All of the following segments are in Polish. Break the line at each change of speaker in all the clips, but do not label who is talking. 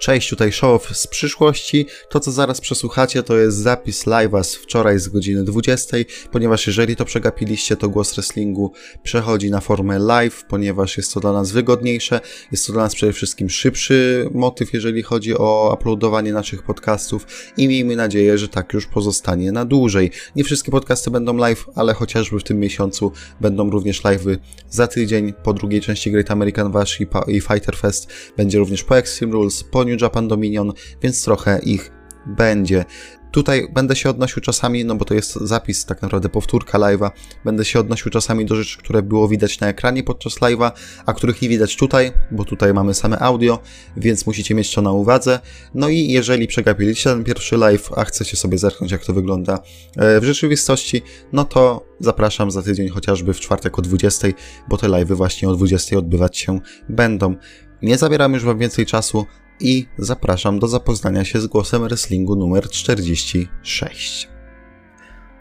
Cześć, tutaj show z przyszłości. To, co zaraz przesłuchacie, to jest zapis live'a z wczoraj z godziny 20, ponieważ jeżeli to przegapiliście, to głos wrestlingu przechodzi na formę live, ponieważ jest to dla nas wygodniejsze, jest to dla nas przede wszystkim szybszy motyw, jeżeli chodzi o uploadowanie naszych podcastów i miejmy nadzieję, że tak już pozostanie na dłużej. Nie wszystkie podcasty będą live, ale chociażby w tym miesiącu będą również live'y za tydzień. Po drugiej części Great American Bash i Fighter Fest będzie również po Extreme Rules, po New Japan Dominion, więc trochę ich będzie. Tutaj będę się odnosił czasami, no bo to jest zapis, tak naprawdę powtórka live'a, będę się odnosił czasami do rzeczy, które było widać na ekranie podczas live'a, a których nie widać tutaj, bo tutaj mamy same audio, więc musicie mieć to na uwadze. No i jeżeli przegapiliście ten pierwszy live, a chcecie sobie zerknąć jak to wygląda e, w rzeczywistości, no to zapraszam za tydzień chociażby w czwartek o 20, bo te live'y właśnie o 20 odbywać się będą. Nie zabieram już Wam więcej czasu, i zapraszam do zapoznania się z głosem wrestlingu numer 46.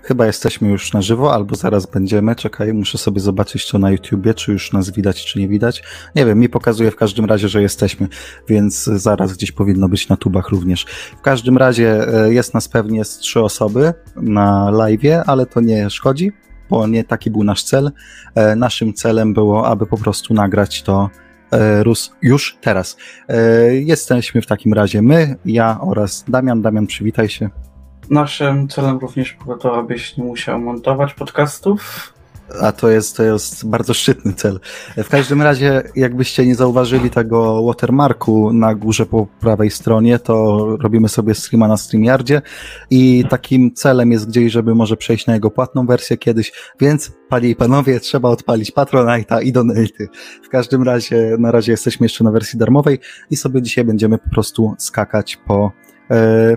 Chyba jesteśmy już na żywo, albo zaraz będziemy. Czekaj, muszę sobie zobaczyć to na YouTubie, czy już nas widać, czy nie widać. Nie wiem, mi pokazuje w każdym razie, że jesteśmy, więc zaraz gdzieś powinno być na tubach również. W każdym razie e, jest nas pewnie z trzy osoby na live, ale to nie szkodzi, bo nie taki był nasz cel. E, naszym celem było, aby po prostu nagrać to E, Rus już teraz. E, jesteśmy w takim razie my, ja oraz Damian. Damian, przywitaj się.
Naszym celem również było to, abyś nie musiał montować podcastów,
a to jest, to jest bardzo szczytny cel. W każdym razie, jakbyście nie zauważyli tego watermarku na górze po prawej stronie, to robimy sobie streama na StreamYardzie i takim celem jest gdzieś, żeby może przejść na jego płatną wersję kiedyś, więc panie i panowie, trzeba odpalić Patronite'a i Donaty. W każdym razie, na razie jesteśmy jeszcze na wersji darmowej i sobie dzisiaj będziemy po prostu skakać po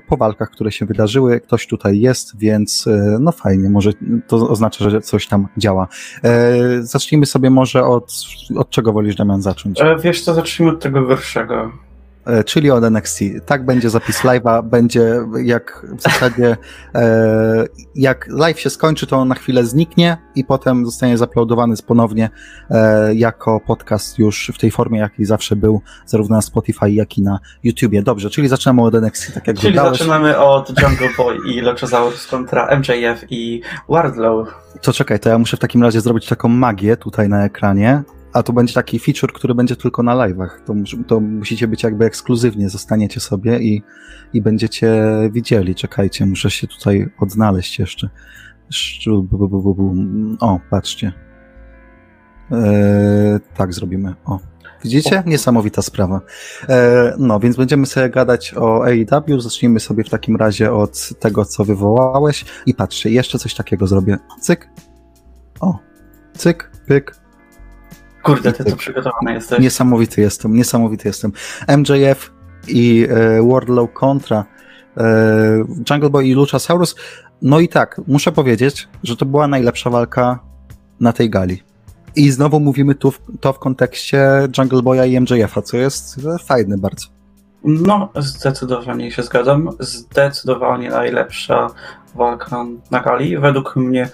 po walkach, które się wydarzyły. Ktoś tutaj jest, więc e, no fajnie, może to oznacza, że coś tam działa. E, zacznijmy sobie może od, od czego wolisz Damian zacząć?
Wiesz co, zacznijmy od tego gorszego.
E, czyli od NXT. Tak będzie zapis live'a, będzie jak w zasadzie e, jak live się skończy, to on na chwilę zniknie i potem zostanie zaploadowany ponownie e, jako podcast już w tej formie, jakiej zawsze był, zarówno na Spotify, jak i na YouTubie. Dobrze, czyli zaczynamy od NXT, tak jak
Czyli zaczynamy od Jungle Boy i Luchasaurus kontra MJF i Wardlow.
To czekaj, to ja muszę w takim razie zrobić taką magię tutaj na ekranie a to będzie taki feature, który będzie tylko na live'ach. To, to musicie być jakby ekskluzywnie, zostaniecie sobie i, i będziecie widzieli. Czekajcie, muszę się tutaj odnaleźć jeszcze. O, patrzcie. Eee, tak zrobimy. O. Widzicie? Niesamowita sprawa. E, no, więc będziemy sobie gadać o AEW. Zacznijmy sobie w takim razie od tego, co wywołałeś. I patrzcie, jeszcze coś takiego zrobię. Cyk. O. Cyk, pyk,
Kurde, ty to przygotowany jesteś.
Niesamowity jestem, niesamowity jestem. MJF i e, Wardlow kontra e, Jungle Boy i Luchasaurus. No i tak, muszę powiedzieć, że to była najlepsza walka na tej gali. I znowu mówimy tu w, to w kontekście Jungle Boya i MJF-a, co jest fajne bardzo.
No, zdecydowanie się zgadzam. Zdecydowanie najlepsza walka na gali. Według mnie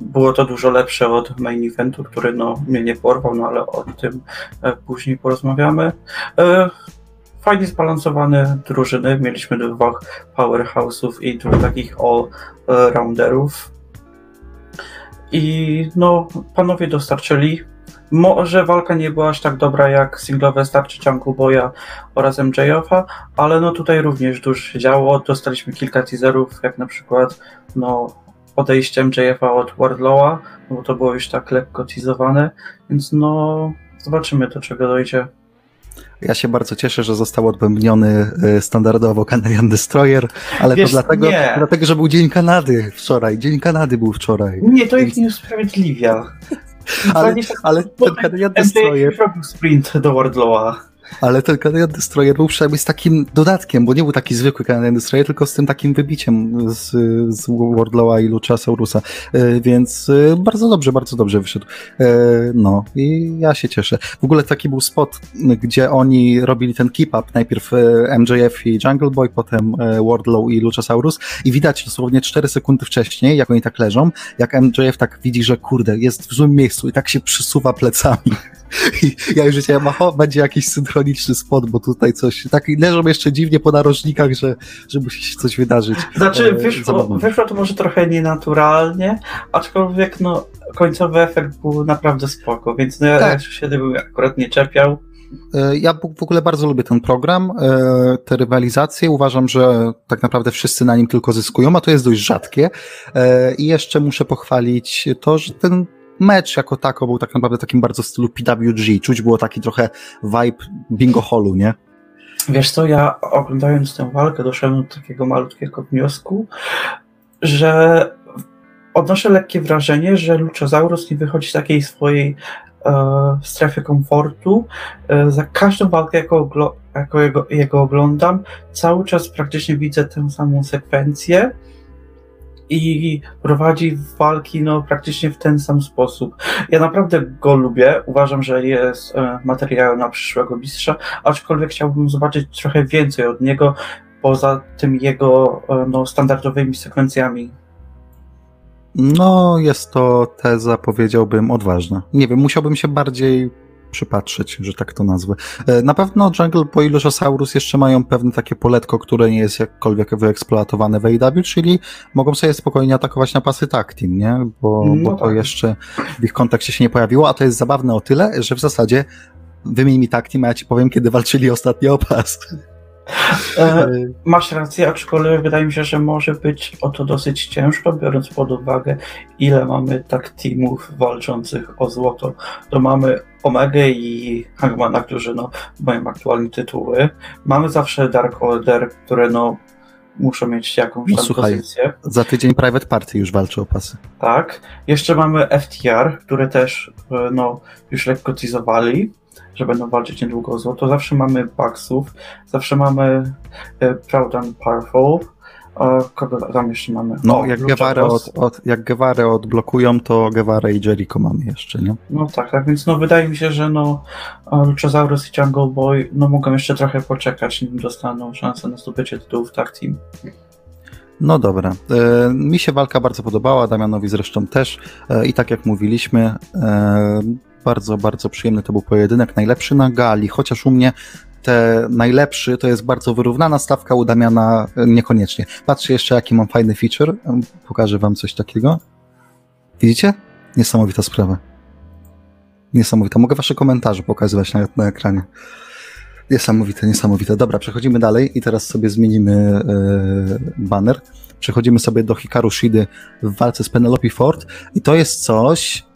było to dużo lepsze od main eventu, który no, mnie nie porwał, no ale o tym e, później porozmawiamy. E, fajnie zbalansowane drużyny. Mieliśmy dwóch powerhouse'ów i dwóch takich all-rounderów. I no, panowie dostarczyli. Może walka nie była aż tak dobra jak singlowe starcie Jungle Boya oraz MJF-a, ale no tutaj również dużo się działo. Dostaliśmy kilka teaserów, jak na przykład no, odejściem JFA od Wardlowa, no bo to było już tak lekko teasowane, więc no zobaczymy do czego dojdzie.
Ja się bardzo cieszę, że został odbębniony e, standardowo Canadian Destroyer, ale Wiesz, to dlatego, dlatego, że był Dzień Kanady wczoraj. Dzień Kanady był wczoraj.
Nie, to ich nie usprawiedliwia.
ale, ale ten Canadian Destroyer...
robił sprint do Wardlowa.
Ale ten Canadian Destroyer był przynajmniej z takim dodatkiem, bo nie był taki zwykły Canadian Destroyer, tylko z tym takim wybiciem z, z Wardlowa i Luchasaurusa. E, więc e, bardzo dobrze, bardzo dobrze wyszedł. E, no i ja się cieszę. W ogóle taki był spot, gdzie oni robili ten keep-up. Najpierw MJF i Jungle Boy, potem Wardlow i Luchasaurus i widać dosłownie 4 sekundy wcześniej, jak oni tak leżą, jak MJF tak widzi, że kurde, jest w złym miejscu i tak się przysuwa plecami. I ja już wiedziałem, oho, będzie jakiś syndrom ikoniczny spot, bo tutaj coś, tak leżą jeszcze dziwnie po narożnikach, że, że musi się coś wydarzyć.
Znaczy,
E,
wyszło, wyszło to może trochę nienaturalnie, aczkolwiek no, końcowy efekt był naprawdę spoko, więc no, ja
Tak.
się tego akurat nie czepiał.
E, Ja w ogóle bardzo lubię ten program, e, te rywalizacje. Uważam, że tak naprawdę wszyscy na nim tylko zyskują, a to jest dość rzadkie. I jeszcze muszę pochwalić to, że ten mecz jako tako był tak naprawdę takim bardzo stylu PWG. Czuć było taki trochę vibe bingo hallu, nie?
Wiesz co, ja oglądając tę walkę doszedłem do takiego malutkiego wniosku, że odnoszę lekkie wrażenie, że Luchasaurus nie wychodzi z takiej swojej e, strefy komfortu. E, za każdą walkę, oglo- jako jego, jego oglądam, cały czas praktycznie widzę tę samą sekwencję i prowadzi walki no, praktycznie w ten sam sposób. Ja naprawdę go lubię, uważam, że jest e, materiałem na przyszłego mistrza, aczkolwiek chciałbym zobaczyć trochę więcej od niego, poza tym jego e, no, standardowymi sekwencjami.
No, jest to teza, powiedziałbym, odważna. Nie wiem, musiałbym się bardziej przypatrzeć, że tak to nazwę. E, Na pewno Jungle Luchasaurus jeszcze mają pewne takie poletko, które nie jest jakkolwiek wyeksploatowane w AEW, czyli mogą sobie spokojnie atakować na pasy tag team, nie? Bo,
No
bo to
tak.
jeszcze w ich kontekście się nie pojawiło, a to jest zabawne o tyle, że w zasadzie wymień mi tag team, a ja ci powiem, kiedy walczyli ostatnio o pas.
E, masz rację, aczkolwiek wydaje mi się, że może być o to dosyć ciężko, biorąc pod uwagę, ile mamy tak teamów walczących o złoto. To mamy Omega i Hangmana, którzy no, mają aktualnie tytuły. Mamy zawsze Dark Order, które no, muszą mieć jakąś
No,
tam
słuchaj.
pozycję.
Za tydzień Private Party już walczy o pasy.
Tak. Jeszcze mamy FTR, które też e, no, już lekko teasowali, że będą walczyć niedługo o złoto. Zawsze mamy Bucksów, zawsze mamy e, Proud and Powerful. Kogo tam jeszcze mamy?
No,
O,
jak Guevara od, od, jak Guevara odblokują, to Guevara i Jericho mamy jeszcze, nie?
No tak, tak, więc no wydaje mi się, że no e, Luchasaurus i Jungle Boy no mogą jeszcze trochę poczekać, nim dostaną szansę na zdobycie tytułów tag team.
No dobra. E, mi się walka bardzo podobała, Damianowi zresztą też. E, I tak jak mówiliśmy, e, bardzo, bardzo przyjemny to był pojedynek. Najlepszy na gali, chociaż u mnie te najlepszy to jest bardzo wyrównana stawka, u Damiana e, niekoniecznie. Patrzcie jeszcze, jaki mam fajny feature. E, Pokażę wam coś takiego. Widzicie? Niesamowita sprawa. Niesamowita. Mogę wasze komentarze pokazywać na ekranie. Niesamowite, niesamowite. Dobra, przechodzimy dalej i teraz sobie zmienimy e, banner. Przechodzimy sobie do Hikaru Shidy w walce z Penelope Ford i to jest coś...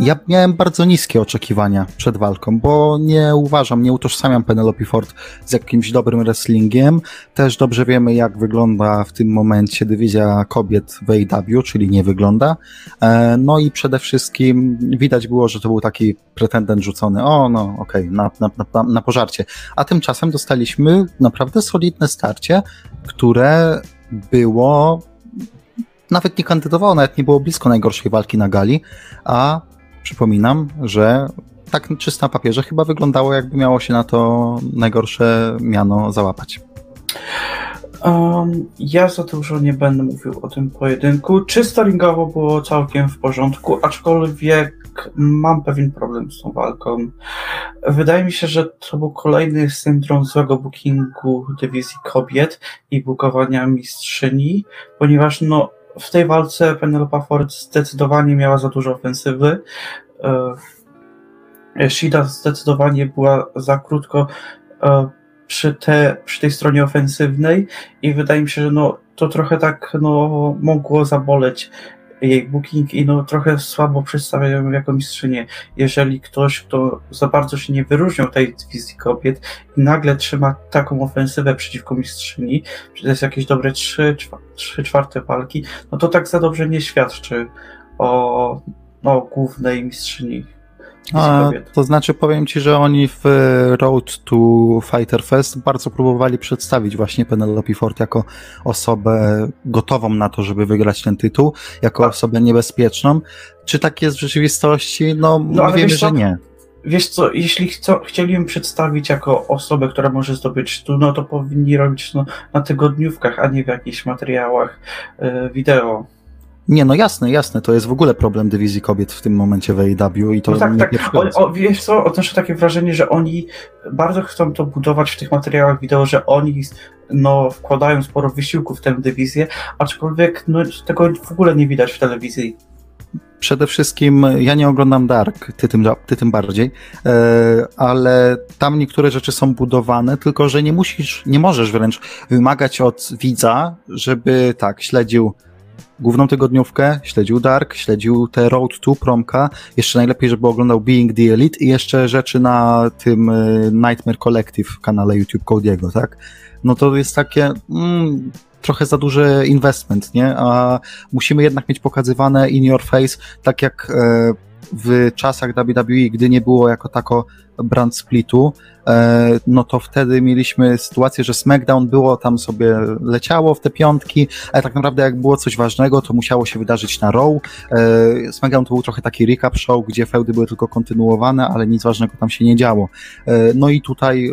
Ja miałem bardzo niskie oczekiwania przed walką, bo nie uważam, nie utożsamiam Penelope Ford z jakimś dobrym wrestlingiem. Też dobrze wiemy, jak wygląda w tym momencie dywizja kobiet w AEW, czyli nie wygląda. E, No i przede wszystkim widać było, że to był taki pretendent rzucony, o no okej, na, na, na, na pożarcie. A tymczasem dostaliśmy naprawdę solidne starcie, które było nawet nie kandydowało, nawet nie było blisko najgorszej walki na gali, a przypominam, że tak czysto na papierze chyba wyglądało, jakby miało się na to najgorsze miano załapać.
Um, ja za dużo nie będę mówił o tym pojedynku. Czysto ringowo było całkiem w porządku, aczkolwiek mam pewien problem z tą walką. Wydaje mi się, że to był kolejny syndrom złego bookingu dywizji kobiet i bukowania mistrzyni, ponieważ no, w tej walce Penelope Ford zdecydowanie miała za dużo ofensywy. E, Shida zdecydowanie była za krótko e, przy, te, przy tej stronie ofensywnej i wydaje mi się, że no, to trochę tak no, mogło zaboleć jej booking i no, trochę słabo przedstawiają ją jako mistrzynię. Jeżeli ktoś, kto za bardzo się nie wyróżniał tej dywizji kobiet i nagle trzyma taką ofensywę przeciwko mistrzyni, jest jakieś dobre 3, 3 czwarte walki, no to tak za dobrze nie świadczy o no, głównej mistrzyni
A, to znaczy powiem ci, że oni w Road to Fighter Fest bardzo próbowali przedstawić właśnie Penelope Ford jako osobę gotową na to, żeby wygrać ten tytuł, jako
Tak.
osobę niebezpieczną. Czy tak jest w rzeczywistości? No,
No,
wiemy, że nie.
Wiesz co, jeśli chcą, chcieli ją przedstawić jako osobę, która może zdobyć tytuł, no to powinni robić no, na tygodniówkach, a nie w jakichś materiałach e, wideo.
Nie, no jasne, jasne, to jest w ogóle problem dywizji kobiet w tym momencie w AEW i to
No tak,
nie
tak. O, o, wiesz co, odnoszę takie wrażenie, że oni bardzo chcą to budować w tych materiałach wideo, że oni no, wkładają sporo wysiłku w tę dywizję, aczkolwiek no, tego w ogóle nie widać w telewizji.
Przede wszystkim ja nie oglądam Dark, ty tym, ty tym bardziej, e, ale tam niektóre rzeczy są budowane, tylko że nie musisz, nie możesz wręcz wymagać od widza, żeby tak, śledził główną tygodniówkę, śledził Dark, śledził te Road to Promka, jeszcze najlepiej, żeby oglądał Being the Elite i jeszcze rzeczy na tym e, Nightmare Collective kanale YouTube Cody'ego, tak? No to jest takie mm, trochę za duży investment, nie? A musimy jednak mieć pokazywane in your face, tak jak e, w czasach WWE, gdy nie było jako tako brand splitu, e, no to wtedy mieliśmy sytuację, że SmackDown było tam sobie leciało w te piątki, ale tak naprawdę jak było coś ważnego, to musiało się wydarzyć na Raw. E, SmackDown to był trochę taki recap show, gdzie feudy były tylko kontynuowane, ale nic ważnego tam się nie działo. E, no i tutaj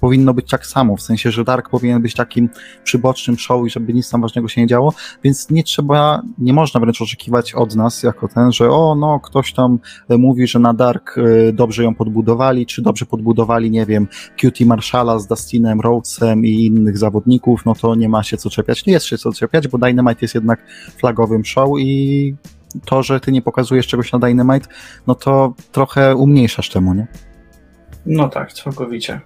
powinno być tak samo, w sensie, że Dark powinien być takim przybocznym show i żeby nic tam ważnego się nie działo, więc nie trzeba, nie można wręcz oczekiwać od nas jako ten, że o, no, ktoś tam e, mówi, że na Dark e, dobrze ją podbudowali, czy dobrze podbudowali, nie wiem, QT Marshalla z Dustinem Rhodesem i innych zawodników, no to nie ma się co czepiać. Nie jest się co czepiać, bo Dynamite jest jednak flagowym show i to, że ty nie pokazujesz czegoś na Dynamite, no to trochę umniejszasz temu, nie?
No tak, całkowicie.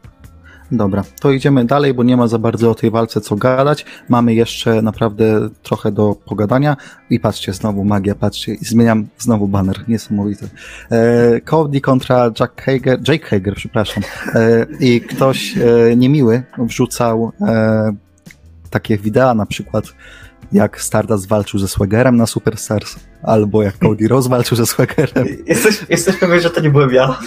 Dobra, to idziemy dalej, bo nie ma za bardzo o tej walce co gadać. Mamy jeszcze naprawdę trochę do pogadania. I patrzcie, znowu magia, patrzcie, zmieniam znowu banner, niesamowite. E, Cody kontra Jack Hager, Jake Hager, przepraszam. E, I ktoś e, niemiły wrzucał e, takie wideo, na przykład jak Stardust walczył ze Swaggerem na Superstars, albo jak Cody rozwalczył ze Swaggerem.
Jesteś, jesteś pewien, że to nie byłem ja?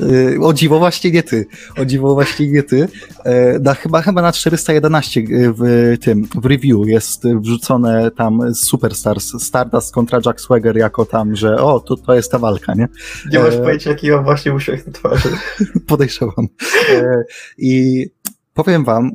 Yy, O dziwo właśnie nie ty. O dziwo właśnie nie ty. E, Na, chyba, chyba na 411 w tym, w review jest wrzucone tam Superstars, Stardust kontra Jack Swagger jako tam, że o, to, to jest ta walka, nie?
Nie masz
E,
pojęcia, jaki mam właśnie uśmiech na twarzy.
Podejrzewam. E, I powiem wam,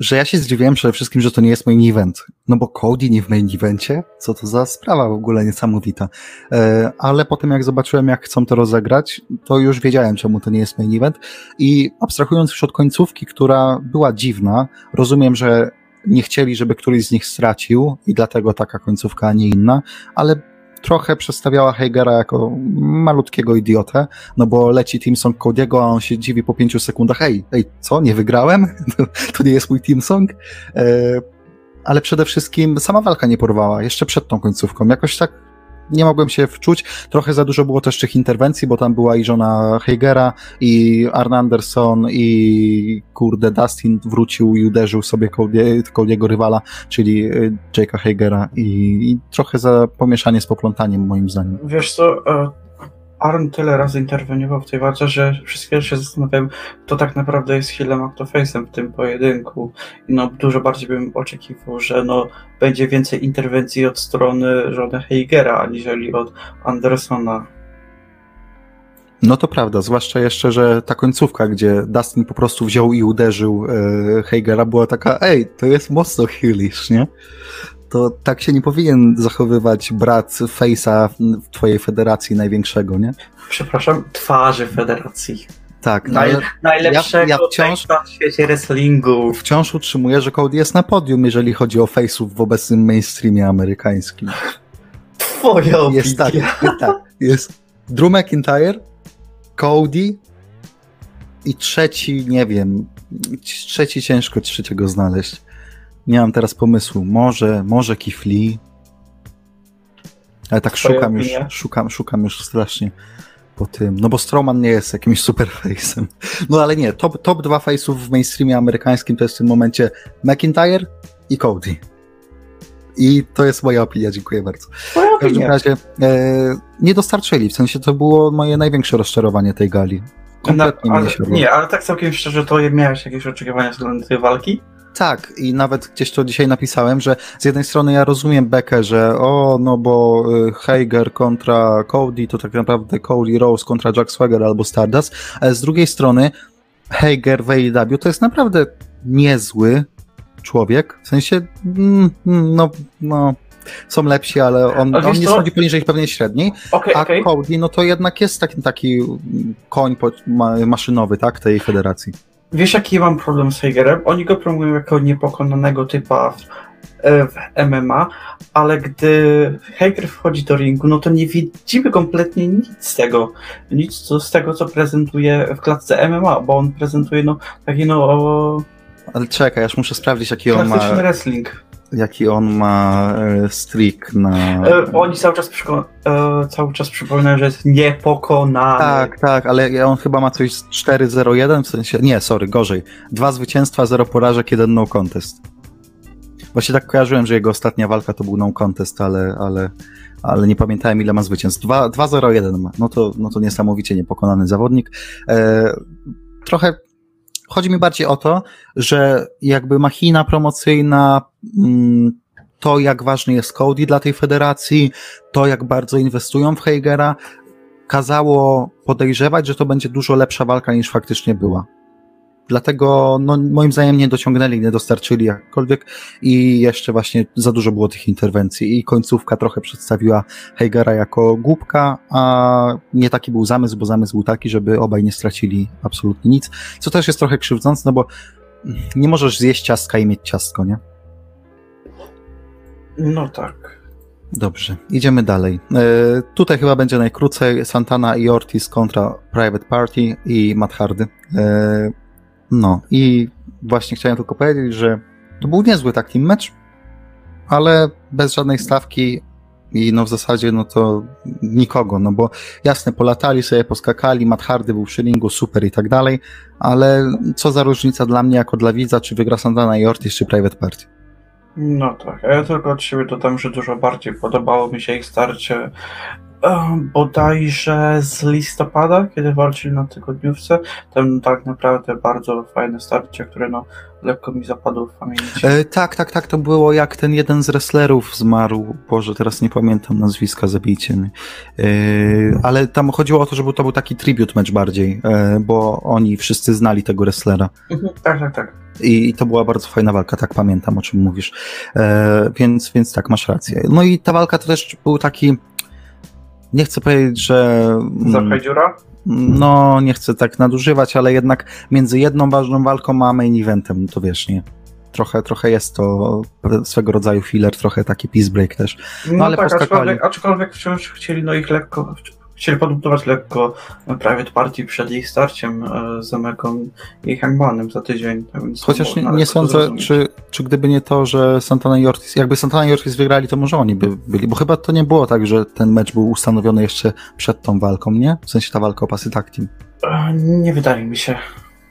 że ja się zdziwiłem przede wszystkim, że to nie jest main event. No bo Cody nie w main evencie? Co to za sprawa w ogóle niesamowita. E, Ale potem jak zobaczyłem, jak chcą to rozegrać, to już wiedziałem, czemu to nie jest main event. I abstrahując już od końcówki, która była dziwna, rozumiem, że nie chcieli, żeby któryś z nich stracił i dlatego taka końcówka, a nie inna, ale trochę przedstawiała Heigera jako malutkiego idiotę, no bo leci team song Cody'ego, a on się dziwi po pięciu sekundach, ej, ej, co, nie wygrałem? to nie jest mój team song? E, ale przede wszystkim sama walka nie porwała, jeszcze przed tą końcówką, jakoś tak nie mogłem się wczuć, trochę za dużo było też tych interwencji, bo tam była i żona Heigera, i Arn Anderson, i kurde, Dustin wrócił i uderzył sobie Cody'ego rywala, czyli y, Jake'a Heigera i, i trochę za pomieszanie z poplątaniem moim zdaniem.
Wiesz co, e, Arn tyle razy interweniował w tej walce, że wszystkie się zastanawiałem, kto tak naprawdę jest healem, a kto face'em w tym pojedynku. I no, dużo bardziej bym oczekiwał, że no, będzie więcej interwencji od strony żony Heigera, aniżeli od Andersona.
No to prawda, zwłaszcza jeszcze, że ta końcówka, gdzie Dustin po prostu wziął i uderzył e, Heigera, była taka, ej, to jest mocno healish, nie? To tak się nie powinien zachowywać brat Face'a w- twojej federacji największego, nie?
Przepraszam, twarzy federacji.
Tak,
Naj, najlepszego
ja wciąż-
face'a w świecie wrestlingu.
wciąż utrzymuję, że Cody jest na podium, jeżeli chodzi o face'ów w obecnym mainstreamie amerykańskim.
Twoja opinia.
Jest tak, jest tak. Jest Drew McIntyre, Cody i trzeci, nie wiem, trzeci ciężko trzeciego znaleźć. Nie mam teraz pomysłu. Może, może Lee. Ale tak
Twoja
szukam już, szukam, szukam już strasznie po tym. No bo Strowman nie jest jakimś super face'em. No ale nie, top, top dwa face'ów w mainstreamie amerykańskim to jest w tym momencie McIntyre i Cody. I to jest moja opinia, dziękuję bardzo. W każdym razie e, nie dostarczyli, w sensie to było moje największe rozczarowanie tej gali. Kompletnie
Na-
mnie
ale, Nie, ale tak całkiem szczerze, to miałeś jakieś oczekiwania względem tej walki?
Tak, i nawet gdzieś to dzisiaj napisałem, że z jednej strony ja rozumiem Bekę, że o, no bo y, Hager kontra Cody to tak naprawdę Cody Rose kontra Jack Swagger albo Stardust, ale z drugiej strony Hager w AEW to jest naprawdę niezły człowiek, w sensie, mm, mm, no, no, są lepsi, ale on, on nie schodzi poniżej pewnej średniej,
Okej,
a
okej.
Cody, no to jednak jest taki, taki koń maszynowy, tak, tej federacji.
Wiesz, jaki mam problem z Hagerem? Oni go promują jako niepokonanego typa w, e, w MMA, ale gdy Hager wchodzi do ringu, no to nie widzimy kompletnie nic z tego. Nic z tego, co prezentuje w klatce MMA, bo on prezentuje no taki no
Ale czekaj, aż muszę sprawdzić, jaki on ma,
klasyczny wrestling.
Jaki on ma e, streak na...
E, oni cały czas, przyko- e, cały czas przypominają, że jest niepokonany.
Tak, tak, ale on chyba ma coś z 4-0-1, w sensie, nie, sorry, gorzej. Dwa zwycięstwa, zero porażek, jeden no contest. Właśnie tak kojarzyłem, że jego ostatnia walka to był no contest, ale, ale, ale nie pamiętałem ile ma zwycięstw. Dwa- 2-0-1 ma, no to, no to niesamowicie niepokonany zawodnik. E, trochę chodzi mi bardziej o to, że jakby machina promocyjna, mm, to jak ważny jest Cody dla tej federacji, to jak bardzo inwestują w Heigera, kazało podejrzewać, że to będzie dużo lepsza walka niż faktycznie była. Dlatego, no, moim zdaniem, nie dociągnęli, nie dostarczyli jakkolwiek i jeszcze właśnie za dużo było tych interwencji. I końcówka trochę przedstawiła Heigera jako głupka, a nie taki był zamysł, bo zamysł był taki, żeby obaj nie stracili absolutnie nic. Co też jest trochę krzywdzące, no bo nie możesz zjeść ciastka i mieć ciastko, nie?
No tak.
Dobrze, idziemy dalej. E, tutaj chyba będzie najkrócej Santana i Ortiz kontra Private Party i Matt Hardy. E, no i właśnie chciałem tylko powiedzieć, że to był niezły taki mecz, ale bez żadnej stawki i no w zasadzie no to nikogo, no bo jasne, polatali sobie, poskakali, Matt Hardy był przy ringu, super i tak dalej, ale co za różnica dla mnie jako dla widza, czy wygra Santana i Ortiz, czy Private Party.
No tak, ja tylko od siebie dodam, że dużo bardziej podobało mi się ich starcie bodajże z listopada, kiedy walczyli na tygodniówce. Tam tak naprawdę bardzo fajne starcie, które no lekko mi zapadło w pamięci.
E, tak, tak, tak, to było jak ten jeden z wrestlerów zmarł. Boże, teraz nie pamiętam nazwiska, zabijcie mnie. E, ale tam chodziło o to, żeby to był taki tribute match bardziej, e, bo oni wszyscy znali tego wrestlera.
Mhm, tak, tak, tak.
I to była bardzo fajna walka, tak pamiętam o czym mówisz. E, więc, więc tak, masz rację. No i ta walka to też był taki. Nie chcę powiedzieć, że. mm,
Zapchaj dziura?
No, nie chcę tak nadużywać, ale jednak między jedną ważną walką a main eventem, no to wiesz, nie. Trochę, trochę jest to swego rodzaju filler, trochę taki peace break też.
No,
ale
tak,
poskakali.
aczkolwiek, aczkolwiek wciąż chcieli no ich lekko, chcieli podbudować lekko Private Party przed ich starciem e, z Omegą i Hangmanem za tydzień. tak
Chociaż nie, nie sądzę, czy, czy gdyby nie to, że Santana i Ortiz, jakby Santana i Ortiz wygrali, to może oni by byli, bo chyba to nie było tak, że ten mecz był ustanowiony jeszcze przed tą walką, nie? W sensie ta walka o pasy tag team.
E, Nie wydaje mi się.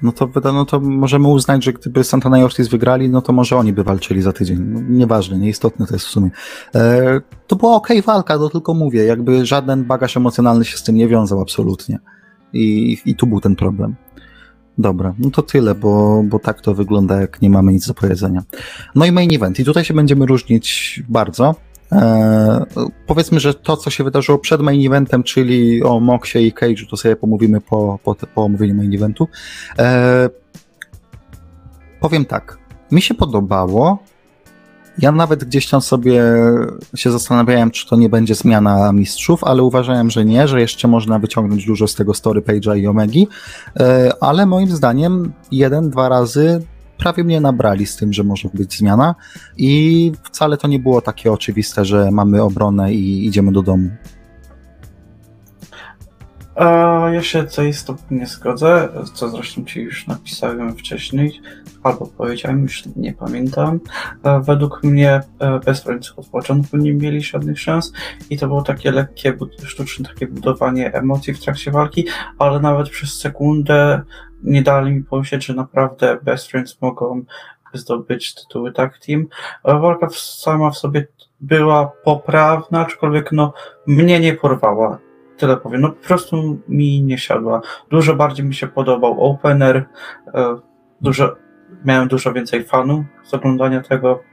No to, no to możemy uznać, że gdyby Santana i Ortiz wygrali, no to może oni by walczyli za tydzień. No, nieważne, nieistotne to jest w sumie. E, to była okej walka, to tylko mówię, jakby żaden bagaż emocjonalny się z tym nie wiązał absolutnie. I, i tu był ten problem. Dobra, no to tyle, bo, bo tak to wygląda, jak nie mamy nic do powiedzenia. No i main event. I tutaj się będziemy różnić bardzo. E, powiedzmy, że to, co się wydarzyło przed main eventem, czyli o Moxie i Cage'u, to sobie pomówimy po, po, po omówieniu main eventu. E, powiem tak, mi się podobało. Ja nawet gdzieś tam sobie się zastanawiałem, czy to nie będzie zmiana mistrzów, ale uważałem, że nie, że jeszcze można wyciągnąć dużo z tego story page'a i Omegi, E, ale moim zdaniem jeden, dwa razy prawie mnie nabrali z tym, że może być zmiana i wcale to nie było takie oczywiste, że mamy obronę i idziemy do domu.
Ja się co to nie zgodzę, co zresztą ci już napisałem wcześniej, albo powiedziałem, już nie pamiętam. Według mnie e, Best Friends od początku nie mieli żadnych szans i to było takie lekkie, sztuczne takie budowanie emocji w trakcie walki, ale nawet przez sekundę nie dali mi pomyśleć, że naprawdę Best Friends mogą zdobyć tytuły tag team. Walka sama w sobie była poprawna, aczkolwiek no mnie nie porwała tyle powiem. No po prostu mi nie siadła. Dużo bardziej mi się podobał opener. e, Dużo, miałem dużo więcej fanów z oglądania tego.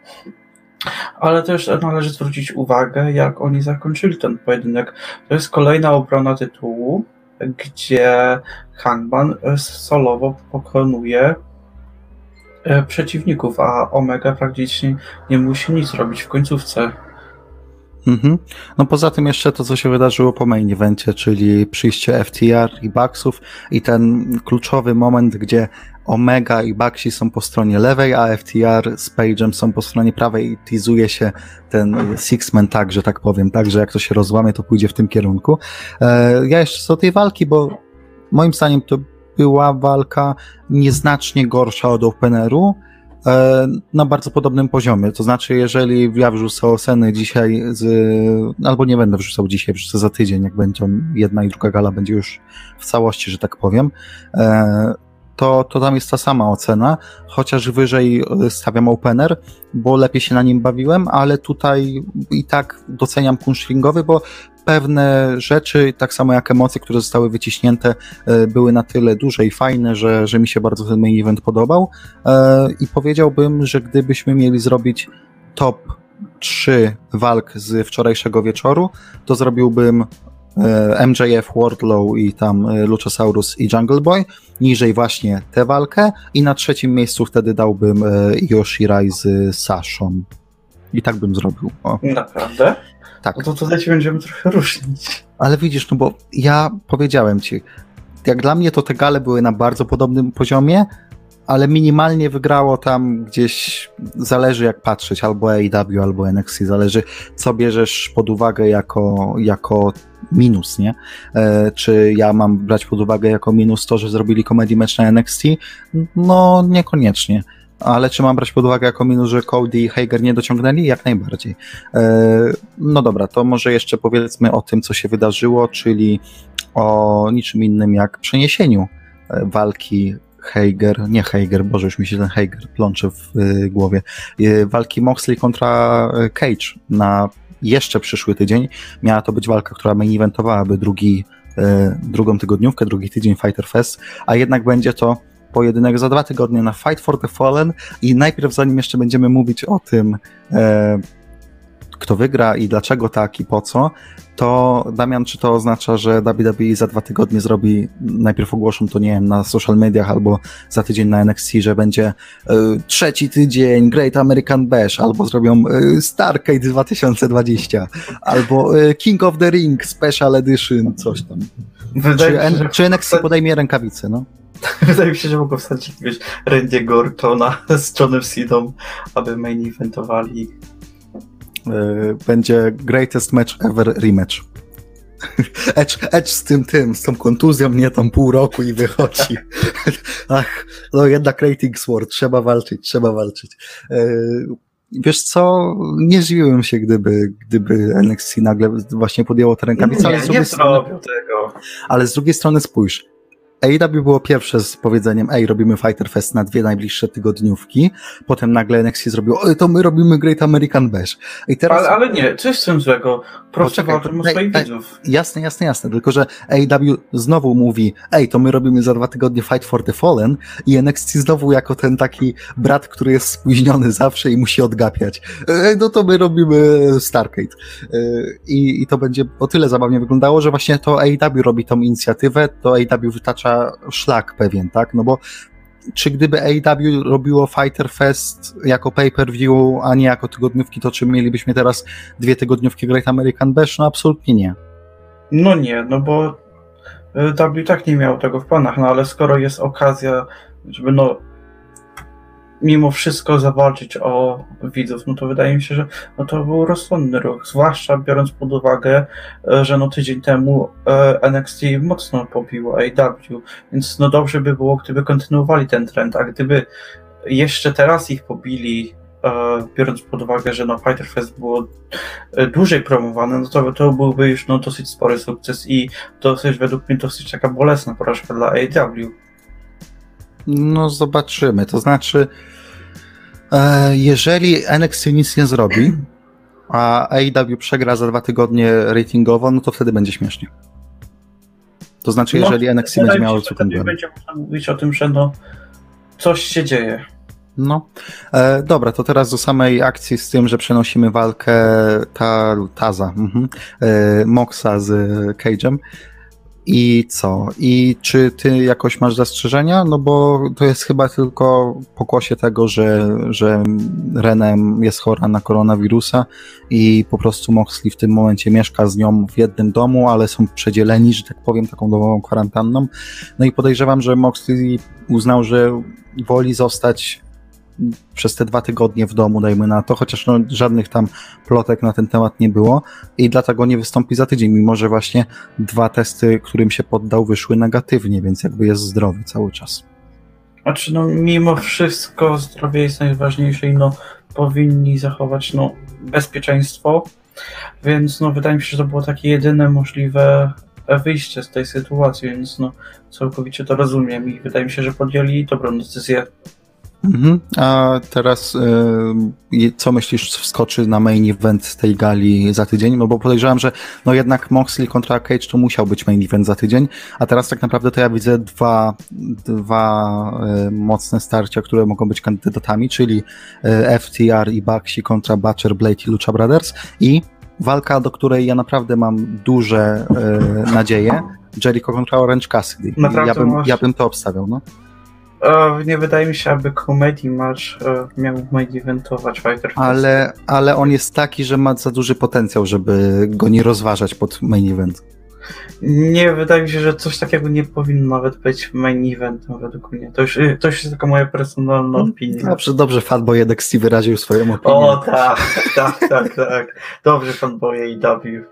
Ale też należy zwrócić uwagę, jak oni zakończyli ten pojedynek. To jest kolejna obrona tytułu, gdzie Hangman e, solowo pokonuje e, przeciwników, a Omega praktycznie nie musi nic robić w końcówce.
Mhm. No poza tym jeszcze to, co się wydarzyło po main evencie, czyli przyjście FTR i Bucksów i ten kluczowy moment, gdzie Omega i Baxi są po stronie lewej, a FTR z Page'em są po stronie prawej i teasuje się ten Six-Man tak, że tak powiem, tak, że jak to się rozłamie, to pójdzie w tym kierunku. E, ja jeszcze co do tej walki, bo moim zdaniem to była walka nieznacznie gorsza od Openeru, na bardzo podobnym poziomie. To znaczy, jeżeli ja wrzucę oceny dzisiaj, z, albo nie będę wrzucał dzisiaj, wrzucę za tydzień, jak będzie jedna i druga gala będzie już w całości, że tak powiem, e, to, to tam jest ta sama ocena, chociaż wyżej stawiam opener, bo lepiej się na nim bawiłem, ale tutaj i tak doceniam kunstringowy, bo pewne rzeczy, tak samo jak emocje, które zostały wyciśnięte, e, były na tyle duże i fajne, że, że mi się bardzo ten main event podobał. E, I powiedziałbym, że gdybyśmy mieli zrobić top 3 walk z wczorajszego wieczoru, to zrobiłbym e, MJF, Wardlow i tam Luchasaurus i Jungle Boy, niżej właśnie tę walkę i na trzecim miejscu wtedy dałbym Yoshirai z Saszą. I tak bym zrobił. O.
Naprawdę?
Tak.
No to tutaj się będziemy trochę różnić.
Ale widzisz, no bo ja powiedziałem ci, jak dla mnie to te gale były na bardzo podobnym poziomie, ale minimalnie wygrało tam gdzieś, zależy jak patrzeć, albo AEW, albo NXT, zależy co bierzesz pod uwagę jako, jako minus, nie? E, czy ja mam brać pod uwagę jako minus to, że zrobili comedy match na NXT? No niekoniecznie ale czy mam brać pod uwagę jako minus, że Cody i Hager nie dociągnęli? Jak najbardziej. E, no dobra, to może jeszcze powiedzmy o tym, co się wydarzyło, czyli o niczym innym jak przeniesieniu e, walki Hager, nie Hager, Boże, już mi się ten Hager plącze w e, głowie, walki Moxley kontra Cage na jeszcze przyszły tydzień. Miała to być walka, która main eventowałaby drugi, drugą tygodniówkę, drugi tydzień Fighter Fest, a jednak będzie to pojedynek za dwa tygodnie na Fight for the Fallen i najpierw zanim jeszcze będziemy mówić o tym, e, kto wygra i dlaczego tak i po co, to Damian, czy to oznacza, że WWE za dwa tygodnie zrobi, najpierw ogłoszą to, nie wiem, na social mediach albo za tydzień na NXT, że będzie e, trzeci tydzień Great American Bash, albo zrobią e, Starcade 2020, albo e, King of the Ring Special Edition, coś tam. Wydaje czy, się, czy NXT podejmie rękawice, no?
Wydaje mi się, że mogą wsadzić wiesz, Randy Ortona z Johnem Seedą, aby main eventowali.
E, będzie greatest match ever rematch. Edge, Edge z tym, tym, z tą kontuzją, nie tam pół roku i wychodzi. Ach, no jednak rating sword, trzeba walczyć, trzeba walczyć. E, wiesz co, nie zdziwiłem się, gdyby, gdyby NXT nagle właśnie podjęło te rękawice,
nie,
ale z drugiej strony,
tego.
ale z drugiej strony spójrz, AEW było pierwsze z powiedzeniem, ej, robimy Fighter Fest na dwie najbliższe tygodniówki, potem nagle NXT zrobił, oj, to my robimy Great American Bash.
I teraz... ale, ale nie, coś z tym złego, proszę walczą o swoich widzów.
Jasne, jasne, jasne, tylko że AEW znowu mówi, ej, to my robimy za dwa tygodnie Fight for the Fallen i NXT znowu jako ten taki brat, który jest spóźniony zawsze i musi odgapiać. Ej, no to my robimy Starcade. E, I, I to będzie o tyle zabawnie wyglądało, że właśnie to AEW robi tą inicjatywę, to AEW wytacza szlak pewien, tak? No bo czy gdyby AEW robiło Fighter Fest jako pay-per-view, a nie jako tygodniówki, to czy mielibyśmy teraz dwie tygodniówki Great American Bash? No absolutnie nie.
No nie, no bo W tak nie miał tego w planach, no ale skoro jest okazja, żeby no mimo wszystko zawalczyć o widzów, no to wydaje mi się, że no to był rozsądny ruch, zwłaszcza biorąc pod uwagę, e, że no tydzień temu e, NXT mocno pobiło AEW, więc no dobrze by było, gdyby kontynuowali ten trend, a gdyby jeszcze teraz ich pobili, e, biorąc pod uwagę, że no Fighter Fest było dłużej promowane, no to, to byłby już no dosyć spory sukces i dosyć, według mnie, dosyć taka bolesna porażka dla AEW.
No zobaczymy, to znaczy E, jeżeli NXT nic nie zrobi, a AEW przegra za dwa tygodnie ratingowo, no to wtedy będzie śmiesznie. To znaczy, no, jeżeli NXT będzie miało
cukrem Będzie można mówić o tym, że no, coś się dzieje.
No, e, dobra, to teraz do samej akcji z tym, że przenosimy walkę ta, Taza, mhm, e, Moxa z Cage'em. I co? I czy ty jakoś masz zastrzeżenia? No bo to jest chyba tylko pokłosie tego, że, że Renem jest chora na koronawirusa i po prostu Moxley w tym momencie mieszka z nią w jednym domu, ale są przedzieleni, że tak powiem, taką domową kwarantanną. No i podejrzewam, że Moxley uznał, że woli zostać przez te dwa tygodnie w domu, dajmy na to, chociaż no, żadnych tam plotek na ten temat nie było i dlatego nie wystąpi za tydzień, mimo że właśnie dwa testy, którym się poddał, wyszły negatywnie, więc jakby jest zdrowy cały czas.
Znaczy, no mimo wszystko zdrowie jest najważniejsze i no powinni zachować no bezpieczeństwo, więc no wydaje mi się, że to było takie jedyne możliwe wyjście z tej sytuacji, więc no całkowicie to rozumiem i wydaje mi się, że podjęli dobrą decyzję
Mhm. A teraz y, co myślisz, wskoczy na main event tej gali za tydzień? No bo podejrzewam, że no jednak Moxley kontra Cage to musiał być main event za tydzień, a teraz tak naprawdę to ja widzę dwa, dwa y, mocne starcia, które mogą być kandydatami, czyli y, FTR i Baxi kontra Butcher, Blade i Lucha Brothers i walka, do której ja naprawdę mam duże nadzieje, Jericho kontra Orange Cassidy. Ja bym, ja bym to obstawiał, no.
E, nie wydaje mi się, aby Comedy Match e, miał main eventować Fighter
ale, ale on jest taki, że ma za duży potencjał, żeby go nie rozważać pod main event.
Nie, wydaje mi się, że coś takiego nie powinno nawet być main eventem według mnie. To już, to już jest taka moja personalna hmm, opinia.
Dobrze, dobrze fanboy NXT wyraził swoją opinię.
O tak, tak, tak, tak. Dobrze fanboy AEW.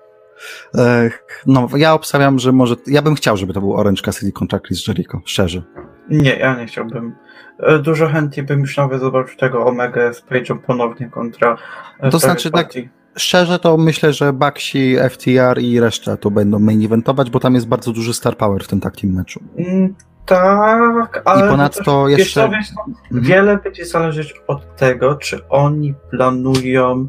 No, ja obstawiam, że może. Ja bym chciał, żeby to był Orange Cassidy kontra Chris Jericho, szczerze.
Nie, ja nie chciałbym. E, dużo chętniej bym już nawet zobaczył tego Omega z Page'em ponownie kontra.
E, to znaczy, tak, szczerze to myślę, że Baxi, FTR i reszta to będą main eventować, bo tam jest bardzo duży star power w tym takim meczu. Mm,
tak, ale.
I ponadto
też,
jeszcze.
Wiesz, wiesz, mhm. Wiele będzie zależeć od tego, czy oni planują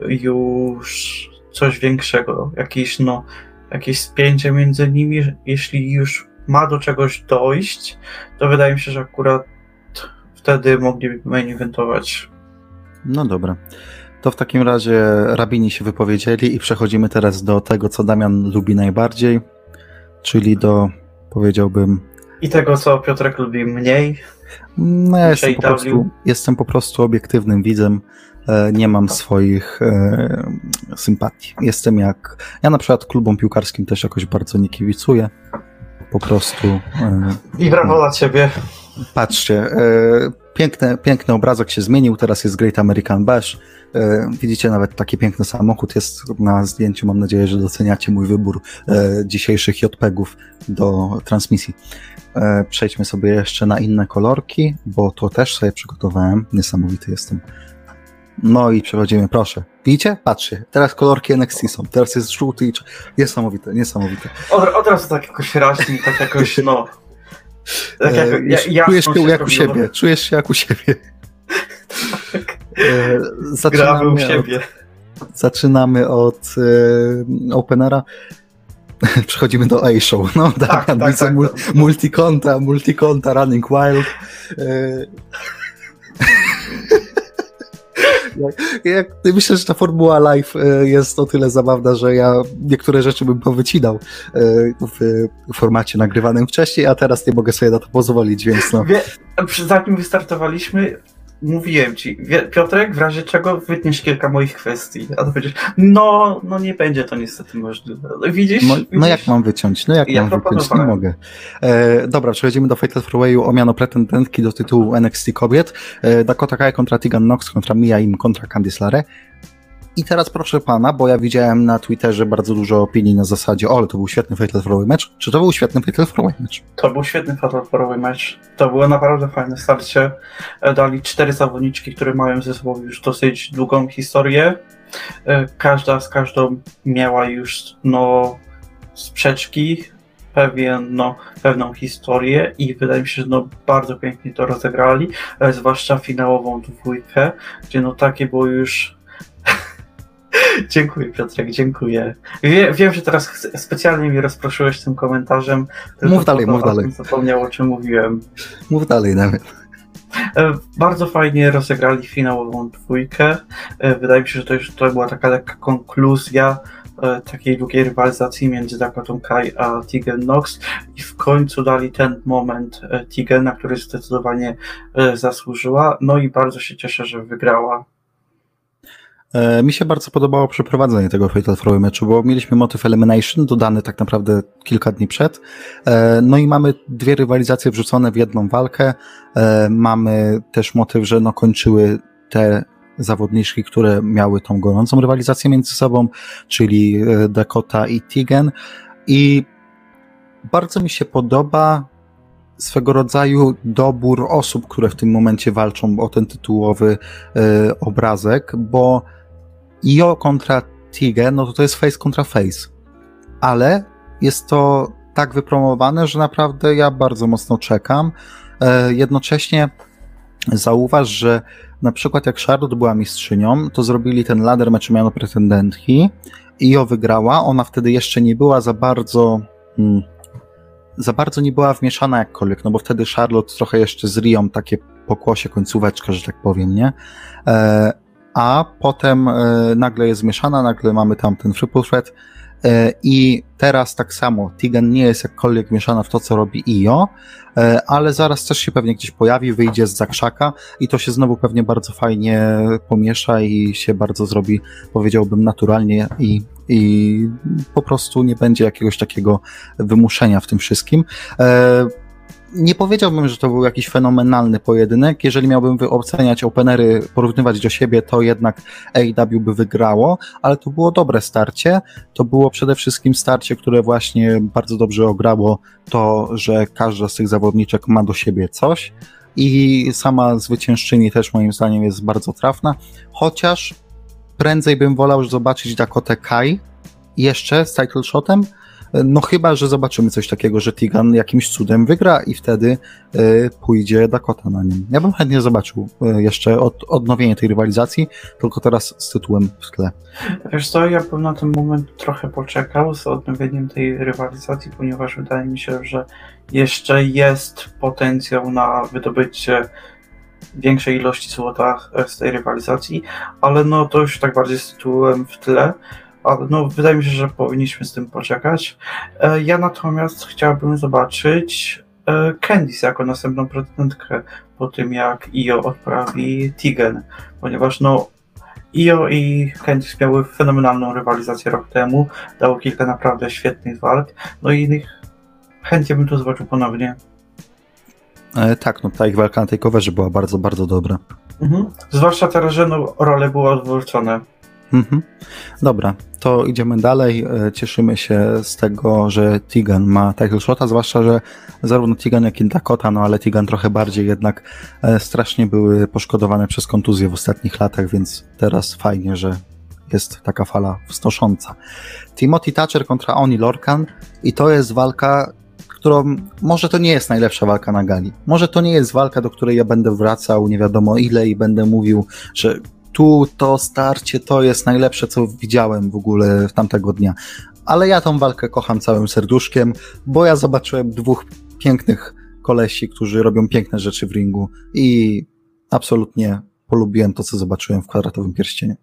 już coś większego, jakieś, no, jakieś spięcie między nimi, jeśli już ma do czegoś dojść, to wydaje mi się, że akurat wtedy mogliby main eventować.
No dobra. To w takim razie rabini się wypowiedzieli i przechodzimy teraz do tego, co Damian lubi najbardziej, czyli do, powiedziałbym...
I tego, co Piotrek lubi mniej.
No ja jestem po, prostu, jestem po prostu obiektywnym widzem. E, nie mam swoich e, sympatii. Jestem jak. Ja na przykład klubom piłkarskim też jakoś bardzo nie kibicuję. Po prostu.
E, I brawo dla ciebie.
Patrzcie, e, piękny, piękny obrazek się zmienił, teraz jest Great American Bash. E, widzicie, nawet taki piękny samochód jest na zdjęciu. Mam nadzieję, że doceniacie mój wybór dzisiejszych JPEGów do transmisji. Przejdźmy sobie jeszcze na inne kolorki, bo to też sobie przygotowałem. Niesamowity jestem. No i przechodzimy, proszę. Widzicie? Patrzcie, teraz kolorki NXT są, teraz jest żółty i niesamowite, niesamowite.
Od, od razu tak jakoś raźniej, tak jakoś, no...
Tak jak, e, ja, czujesz się jak u siebie, czujesz się jak u siebie.
Tak. Zaczynamy u siebie.
Od, zaczynamy od e, openera. Przechodzimy do A-Show. No, tak, tak, tak, tak, multikonta, multikonta, Running Wild. E, jak, myślę, że ta formuła live e, jest o tyle zabawna, że ja niektóre rzeczy bym powycinał e, w formacie nagrywanym wcześniej, a teraz nie mogę sobie na to pozwolić, więc no. Wie,
zanim wystartowaliśmy, mówiłem ci, Piotrek, w razie czego wytniesz kilka moich kwestii, a to powiedziesz, no, no nie będzie to niestety możliwe. No, widzisz?
No, widzisz? no jak mam wyciąć? No jak ja mam wyciąć? Nie mogę. E, dobra, przechodzimy do Fatal Fourwayu o miano pretendentki do tytułu NXT kobiet. E, Dakota Kai kontra Tegan Nox, kontra Mia Im, kontra Candice LaRe. I teraz proszę pana, bo ja widziałem na Twitterze bardzo dużo opinii na zasadzie, o, ale to był świetny Fatal Fourway mecz. Czy to był świetny Fatal Fourway mecz?
To był świetny Fatal Fourway mecz. To było naprawdę fajne starcie. E, dali cztery zawodniczki, które mają ze sobą już dosyć długą historię. E, każda z każdą miała już no, sprzeczki, pewien, no, pewną historię i wydaje mi się, że no, bardzo pięknie to rozegrali, e, zwłaszcza finałową dwójkę, gdzie no takie było już dziękuję Piotrek, dziękuję. Wie, wiem, że teraz specjalnie mi rozproszyłeś tym komentarzem.
Mów dalej, mów dalej.
Zapomniał o czym mówiłem.
Mów dalej nawet.
Bardzo fajnie rozegrali finałową dwójkę. E, wydaje mi się, że to, już, to była taka lekka konkluzja e, takiej długiej rywalizacji między Dakotą Kai a Tegan Nox i w końcu dali ten moment e, Tegan, na który zdecydowanie zasłużyła. No i bardzo się cieszę, że wygrała.
E, Mi się bardzo podobało przeprowadzenie tego Fatal Four meczu, bo mieliśmy motyw Elimination dodany tak naprawdę kilka dni przed. E, No i mamy dwie rywalizacje wrzucone w jedną walkę. E, Mamy też motyw, że no kończyły te zawodniczki, które miały tą gorącą rywalizację między sobą, czyli Dakota i Tegan. I bardzo mi się podoba swego rodzaju dobór osób, które w tym momencie walczą o ten tytułowy obrazek, bo Io kontra Tige, no to to jest face kontra face. Ale jest to tak wypromowane, że naprawdę ja bardzo mocno czekam. E, jednocześnie zauważ, że na przykład jak Charlotte była mistrzynią, to zrobili ten ladder mecz miano pretendentki. Io wygrała, ona wtedy jeszcze nie była za bardzo... Hmm, za bardzo nie była wmieszana jakkolwiek, no bo wtedy Charlotte trochę jeszcze z Rią takie pokłosie, końcóweczka, że tak powiem, nie? E, a potem e, nagle jest zmieszana, nagle mamy tam ten e, i teraz tak samo Tegan nie jest jakkolwiek mieszana w to, co robi Io, e, ale zaraz też się pewnie gdzieś pojawi, wyjdzie z zakrzaka i to się znowu pewnie bardzo fajnie pomiesza i się bardzo zrobi, powiedziałbym, naturalnie i, i po prostu nie będzie jakiegoś takiego wymuszenia w tym wszystkim. Nie powiedziałbym, że to był jakiś fenomenalny pojedynek. Jeżeli miałbym oceniać openery, porównywać do siebie, to jednak AEW by wygrało, ale to było dobre starcie. To było przede wszystkim starcie, które właśnie bardzo dobrze ograło to, że każda z tych zawodniczek ma do siebie coś. I sama zwyciężczyni też moim zdaniem jest bardzo trafna, chociaż prędzej bym wolał zobaczyć Dakotę Kai jeszcze z title shotem, no chyba, że zobaczymy coś takiego, że Tigan jakimś cudem wygra i wtedy y, pójdzie Dakota na nim. Ja bym chętnie zobaczył y, jeszcze od, odnowienie tej rywalizacji, tylko teraz z tytułem w tle.
Wiesz co, ja bym na ten moment trochę poczekał z odnowieniem tej rywalizacji, ponieważ wydaje mi się, że jeszcze jest potencjał na wydobycie większej ilości złota z tej rywalizacji, ale no to już tak bardziej z tytułem w tle. Ale no, wydaje mi się, że powinniśmy z tym poczekać. E, Ja natomiast chciałbym zobaczyć e, Candice jako następną pretendentkę po tym, jak Io odprawi Tigen, ponieważ no Io i Candice miały fenomenalną rywalizację rok temu, dało kilka naprawdę świetnych walk, no i ich chętnie bym to zobaczył ponownie.
E, tak, no ta ich walka na tej coverze była bardzo, bardzo dobra.
Mhm. Zwłaszcza teraz, że no, role były odwrócone.
Mhm. Dobra, to idziemy dalej. E, Cieszymy się z tego, że Tigan ma title shota, zwłaszcza, że zarówno Tigan, jak i Dakota, no ale Tigan trochę bardziej jednak e, strasznie były poszkodowane przez kontuzje w ostatnich latach, więc teraz fajnie, że jest taka fala wznosząca. Timothy Thatcher kontra Oni Lorcan i to jest walka, którą może to nie jest najlepsza walka na gali. Może to nie jest walka, do której ja będę wracał nie wiadomo ile i będę mówił, że tu to starcie to jest najlepsze, co widziałem w ogóle w tamtego dnia. Ale ja tą walkę kocham całym serduszkiem, bo ja zobaczyłem dwóch pięknych kolesi, którzy robią piękne rzeczy w ringu i absolutnie polubiłem to, co zobaczyłem w kwadratowym pierścieniu.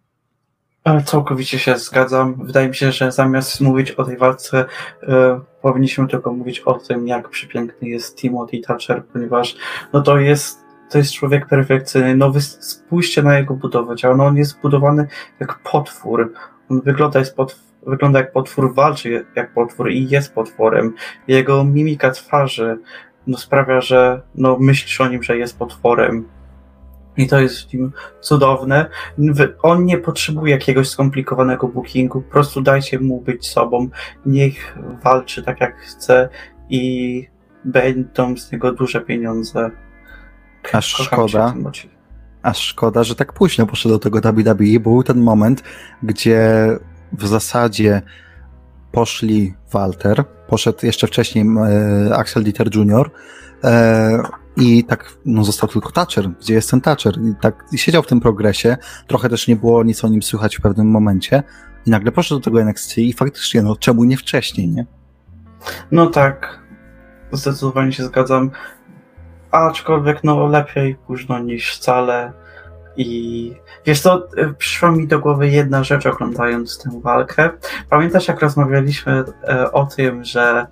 E, Całkowicie się zgadzam. Wydaje mi się, że zamiast mówić o tej walce, e, powinniśmy tylko mówić o tym, jak przepiękny jest Timothy Thatcher, ponieważ no to jest to jest człowiek perfekcyjny. No wy spójrzcie na jego budowę ciała. No on jest zbudowany jak potwór. On wygląda, jest potw wygląda jak potwór, walczy jak potwór i jest potworem. Jego mimika twarzy no, sprawia, że no, myślisz o nim, że jest potworem. I to jest w nim cudowne. On nie potrzebuje jakiegoś skomplikowanego bookingu. Po prostu dajcie mu być sobą. Niech walczy tak jak chce i będą z niego duże pieniądze.
Aż szkoda. Aż szkoda, że tak późno poszedł do tego WWE, bo był ten moment, gdzie w zasadzie poszli Walter, poszedł jeszcze wcześniej e, Axel Dieter Jr. E, i tak no, został tylko Thatcher, gdzie jest ten Thatcher. I tak i siedział w tym progresie, trochę też nie było nic o nim słychać w pewnym momencie i nagle poszedł do tego NXT i faktycznie, no czemu nie wcześniej, nie?
No tak, zdecydowanie się zgadzam. Aczkolwiek no lepiej późno niż wcale. I wiesz co, y, przyszła mi do głowy jedna rzecz oglądając tę walkę. Pamiętasz jak rozmawialiśmy e, o tym, że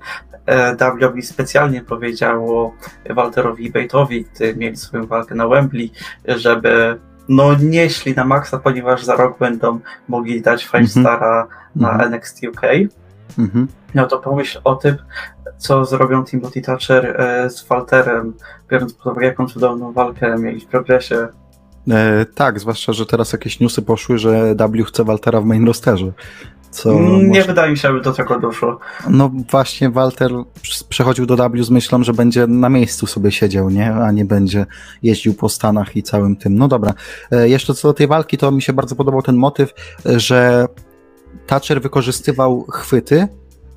e, WWE specjalnie powiedziało Walterowi Bate'owi, gdy mieli swoją walkę na Wembley, żeby no nie szli na maksa, ponieważ za rok będą mogli dać Five
Mhm.
Stara na
Mhm.
NXT UK.
Mhm.
No to pomyśl o tym, co zrobią Timothy Thatcher e, z Walterem, biorąc pod uwagę, jaką cudowną walkę mieli w progresie.
E, tak, zwłaszcza, że teraz jakieś newsy poszły, że W chce Waltera w main rosterze. Co
Nie
może-
wydaje mi się, aby do tego doszło.
No właśnie, Walter przechodził do W z myślą, że będzie na miejscu sobie siedział, nie? A nie będzie jeździł po Stanach i całym tym. No dobra. E, Jeszcze co do tej walki, to mi się bardzo podobał ten motyw, e, że Thatcher wykorzystywał chwyty,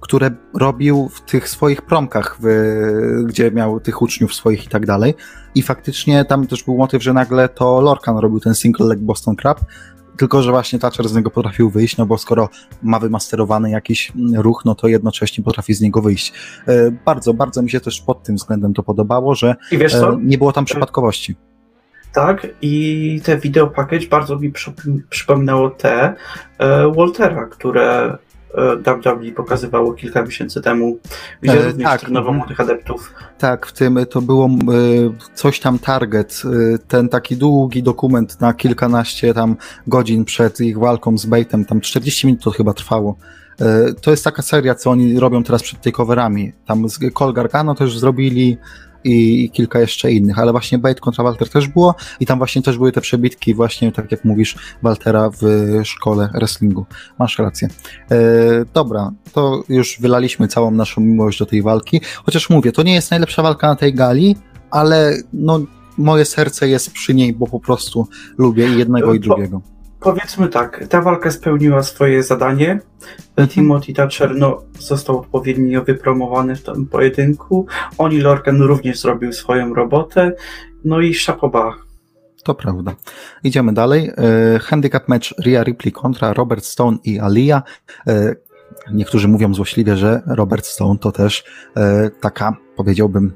które robił w tych swoich promkach, w, gdzie miał tych uczniów swoich i tak dalej. I faktycznie tam też był motyw, że nagle to Lorcan robił ten single leg Boston Crab, tylko że właśnie Thatcher z niego potrafił wyjść, no bo skoro ma wymasterowany jakiś ruch, no to jednocześnie potrafi z niego wyjść. E, Bardzo, bardzo mi się też pod tym względem to podobało, że e, nie było tam przypadkowości.
Tak, i te video package bardzo mi przy, przypominało te e, Waltera, które WWE pokazywało kilka miesięcy temu, gdzie
E,
również
tak,
trenował
mhm.
młodych adeptów.
Tak, w tym to było e, coś tam target, e, ten taki długi dokument na kilkanaście tam godzin przed ich walką z Baitem, tam 40 minut to chyba trwało. E, To jest taka seria, co oni robią teraz przed takeoverami. Tam z Col Gargano też zrobili i, i kilka jeszcze innych, ale właśnie Bait kontra Walter też było i tam właśnie też były te przebitki właśnie, tak jak mówisz, Waltera w szkole wrestlingu. Masz rację. E, dobra, to już wylaliśmy całą naszą miłość do tej walki, chociaż mówię, to nie jest najlepsza walka na tej gali, ale no moje serce jest przy niej, bo po prostu lubię jednego i drugiego.
Powiedzmy tak, ta walka spełniła swoje zadanie.
Mhm.
Timothy Thatcher no, został odpowiednio wypromowany w tym pojedynku. Oni Lorcan również zrobił swoją robotę. No i szapoba.
To prawda. Idziemy dalej. E, handicap match Rhea Ripley kontra Robert Stone i Alia. E, niektórzy mówią złośliwie, że Robert Stone to też e, taka, powiedziałbym,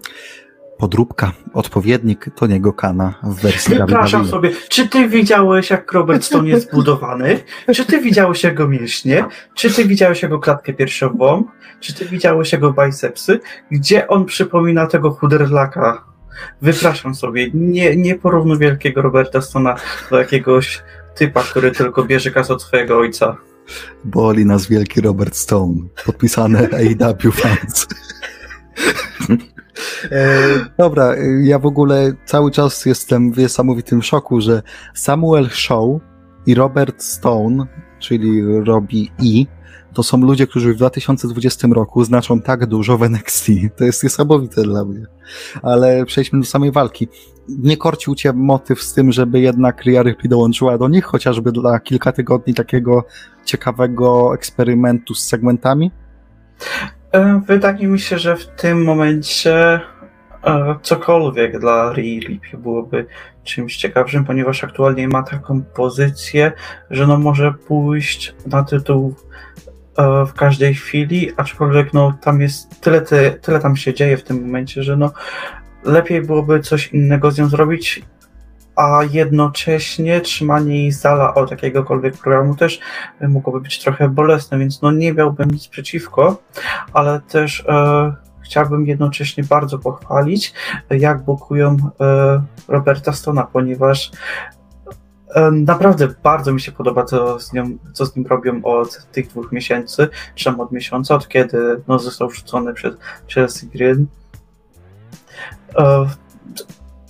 podróbka, odpowiednik Toniego Kana w wersji WWE.
sobie, czy ty widziałeś, jak Robert Stone jest zbudowany? Czy ty widziałeś jego mięśnie? Czy ty widziałeś jego klatkę piersiową? Czy ty widziałeś jego bicepsy? Gdzie on przypomina tego chuderlaka? Wypraszam sobie, nie, nie porównuj wielkiego Roberta Stona do jakiegoś typa, który tylko bierze kasę od swojego ojca.
Boli nas wielki Robert Stone. Podpisane AEW fans. E, dobra, e, ja w ogóle cały czas jestem w niesamowitym szoku, że Samuel Shaw i Robert Stone, czyli Robbie E, to są ludzie, którzy w 2020 roku znaczą tak dużo w NXT. To jest niesamowite dla mnie. Ale przejdźmy do samej walki. Nie korcił cię motyw z tym, żeby jednak Rhea Ripley dołączyła do nich, chociażby dla kilka tygodni takiego ciekawego eksperymentu z segmentami?
E, Wydaje mi się, że w tym momencie e, cokolwiek dla Riri byłoby czymś ciekawszym, ponieważ aktualnie ma taką pozycję, że no może pójść na tytuł e, w każdej chwili, aczkolwiek no tam jest tyle, ty, tyle tam się dzieje w tym momencie, że no lepiej byłoby coś innego z nią zrobić, a jednocześnie trzymanie jej z dala od jakiegokolwiek programu też mogłoby być trochę bolesne, więc no nie miałbym nic przeciwko, ale też e, chciałbym jednocześnie bardzo pochwalić, jak bukują e, Roberta Stona, ponieważ e, naprawdę bardzo mi się podoba, co z, nią, co z nim robią od tych dwóch miesięcy, tam od miesiąca, od kiedy no, został wrzucony przez Chelsea Green.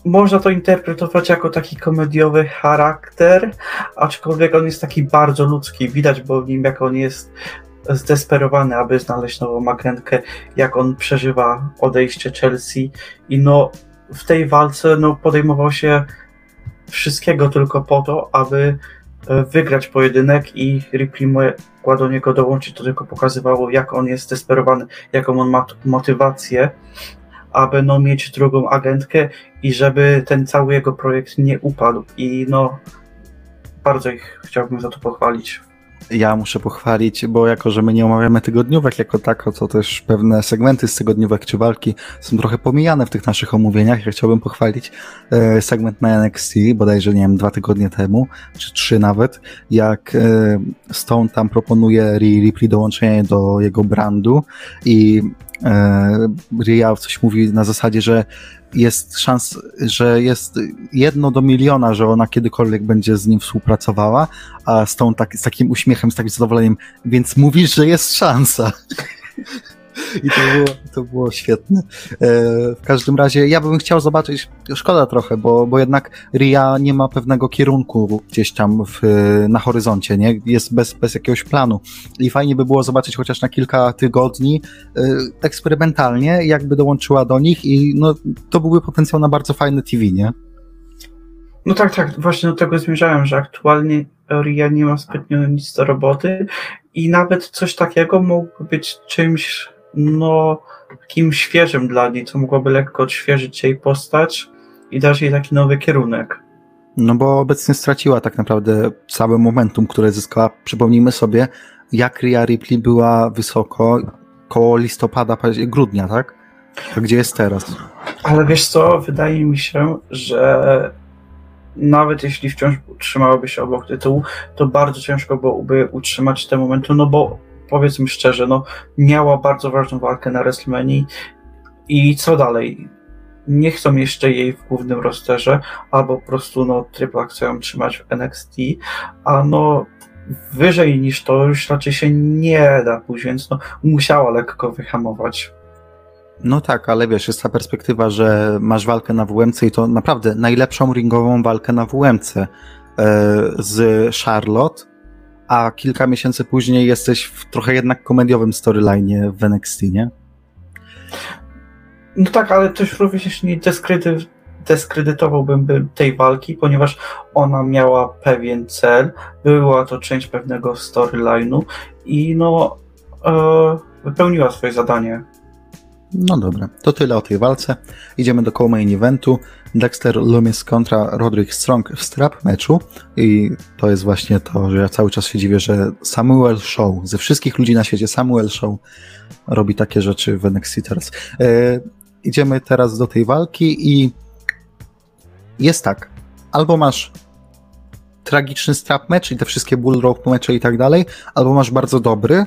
Można to interpretować jako taki komediowy charakter, aczkolwiek on jest taki bardzo ludzki. Widać po nim, jak on jest zdesperowany, aby znaleźć nową agentkę, jak on przeżywa odejście Chelsea. I no w tej walce no, podejmował się wszystkiego tylko po to, aby e, wygrać pojedynek i Ripley mogła do niego dołączyć, to tylko pokazywało jak on jest zdesperowany, jaką on ma motywację, aby no, mieć drugą agentkę i żeby ten cały jego projekt nie upadł i no bardzo ich chciałbym za to pochwalić.
Ja muszę pochwalić, bo jako, że my nie omawiamy tygodniówek jako tako, to też pewne segmenty z tygodniówek czy walki są trochę pomijane w tych naszych omówieniach. Ja chciałbym pochwalić e, segment na NXT, bodajże, nie wiem, dwa tygodnie temu, czy trzy nawet, jak e, Stone tam proponuje Rhea Ripley dołączenie do jego brandu i e, Rhea coś mówi na zasadzie, że jest szans, że jest jedno do miliona, że ona kiedykolwiek będzie z nim współpracowała, a z tą tak, z takim uśmiechem, z takim zadowoleniem, więc mówisz, że jest szansa. I to było, to było świetne. E, w każdym razie ja bym chciał zobaczyć, szkoda trochę, bo, bo jednak Ria nie ma pewnego kierunku gdzieś tam w, na horyzoncie, nie? Jest bez, bez jakiegoś planu. I fajnie by było zobaczyć chociaż na kilka tygodni e, eksperymentalnie, jakby dołączyła do nich i no, to byłby potencjał na bardzo fajne TV, nie?
No tak, tak, właśnie do tego zmierzałem, że aktualnie Ria nie ma zbytnio nic do roboty i nawet coś takiego mógłby być czymś no, takim świeżym dla niej, co mogłoby lekko odświeżyć jej postać i dać jej taki nowy kierunek.
No bo obecnie straciła tak naprawdę całe momentum, które zyskała. Przypomnijmy sobie, jak Rhea Ripley była wysoko koło listopada, grudnia, tak? To gdzie jest teraz?
Ale wiesz co, wydaje mi się, że nawet jeśli wciąż utrzymałoby się obok tytułu, to bardzo ciężko byłoby utrzymać te momenty, no bo powiedzmy szczerze, no miała bardzo ważną walkę na WrestleMania i co dalej? Nie chcą jeszcze jej w głównym rosterze, albo po prostu no Triple chcą ją trzymać w NXT, a no wyżej niż to już raczej się nie da pójść, więc no musiała lekko wyhamować.
No tak, ale wiesz, jest ta perspektywa, że masz walkę na WMC i to naprawdę najlepszą ringową walkę na WMC e, z Charlotte, a kilka miesięcy później jesteś w trochę jednak komediowym storyline w NXT, nie?
No tak, ale też również nie dyskrydy, dyskredytowałbym tej walki, ponieważ ona miała pewien cel, była to część pewnego storyline'u i no e, wypełniła swoje zadanie.
No dobra, to tyle o tej walce. Idziemy do koło main eventu. Dexter Loomis kontra Roderick Strong w strap meczu i to jest właśnie to, że ja cały czas się dziwię, że Samuel Show, ze wszystkich ludzi na świecie Samuel Show robi takie rzeczy w NXT teraz. E, idziemy teraz do tej walki i jest tak, albo masz tragiczny strap mecz i te wszystkie bull rope mecze i tak dalej, albo masz bardzo dobry,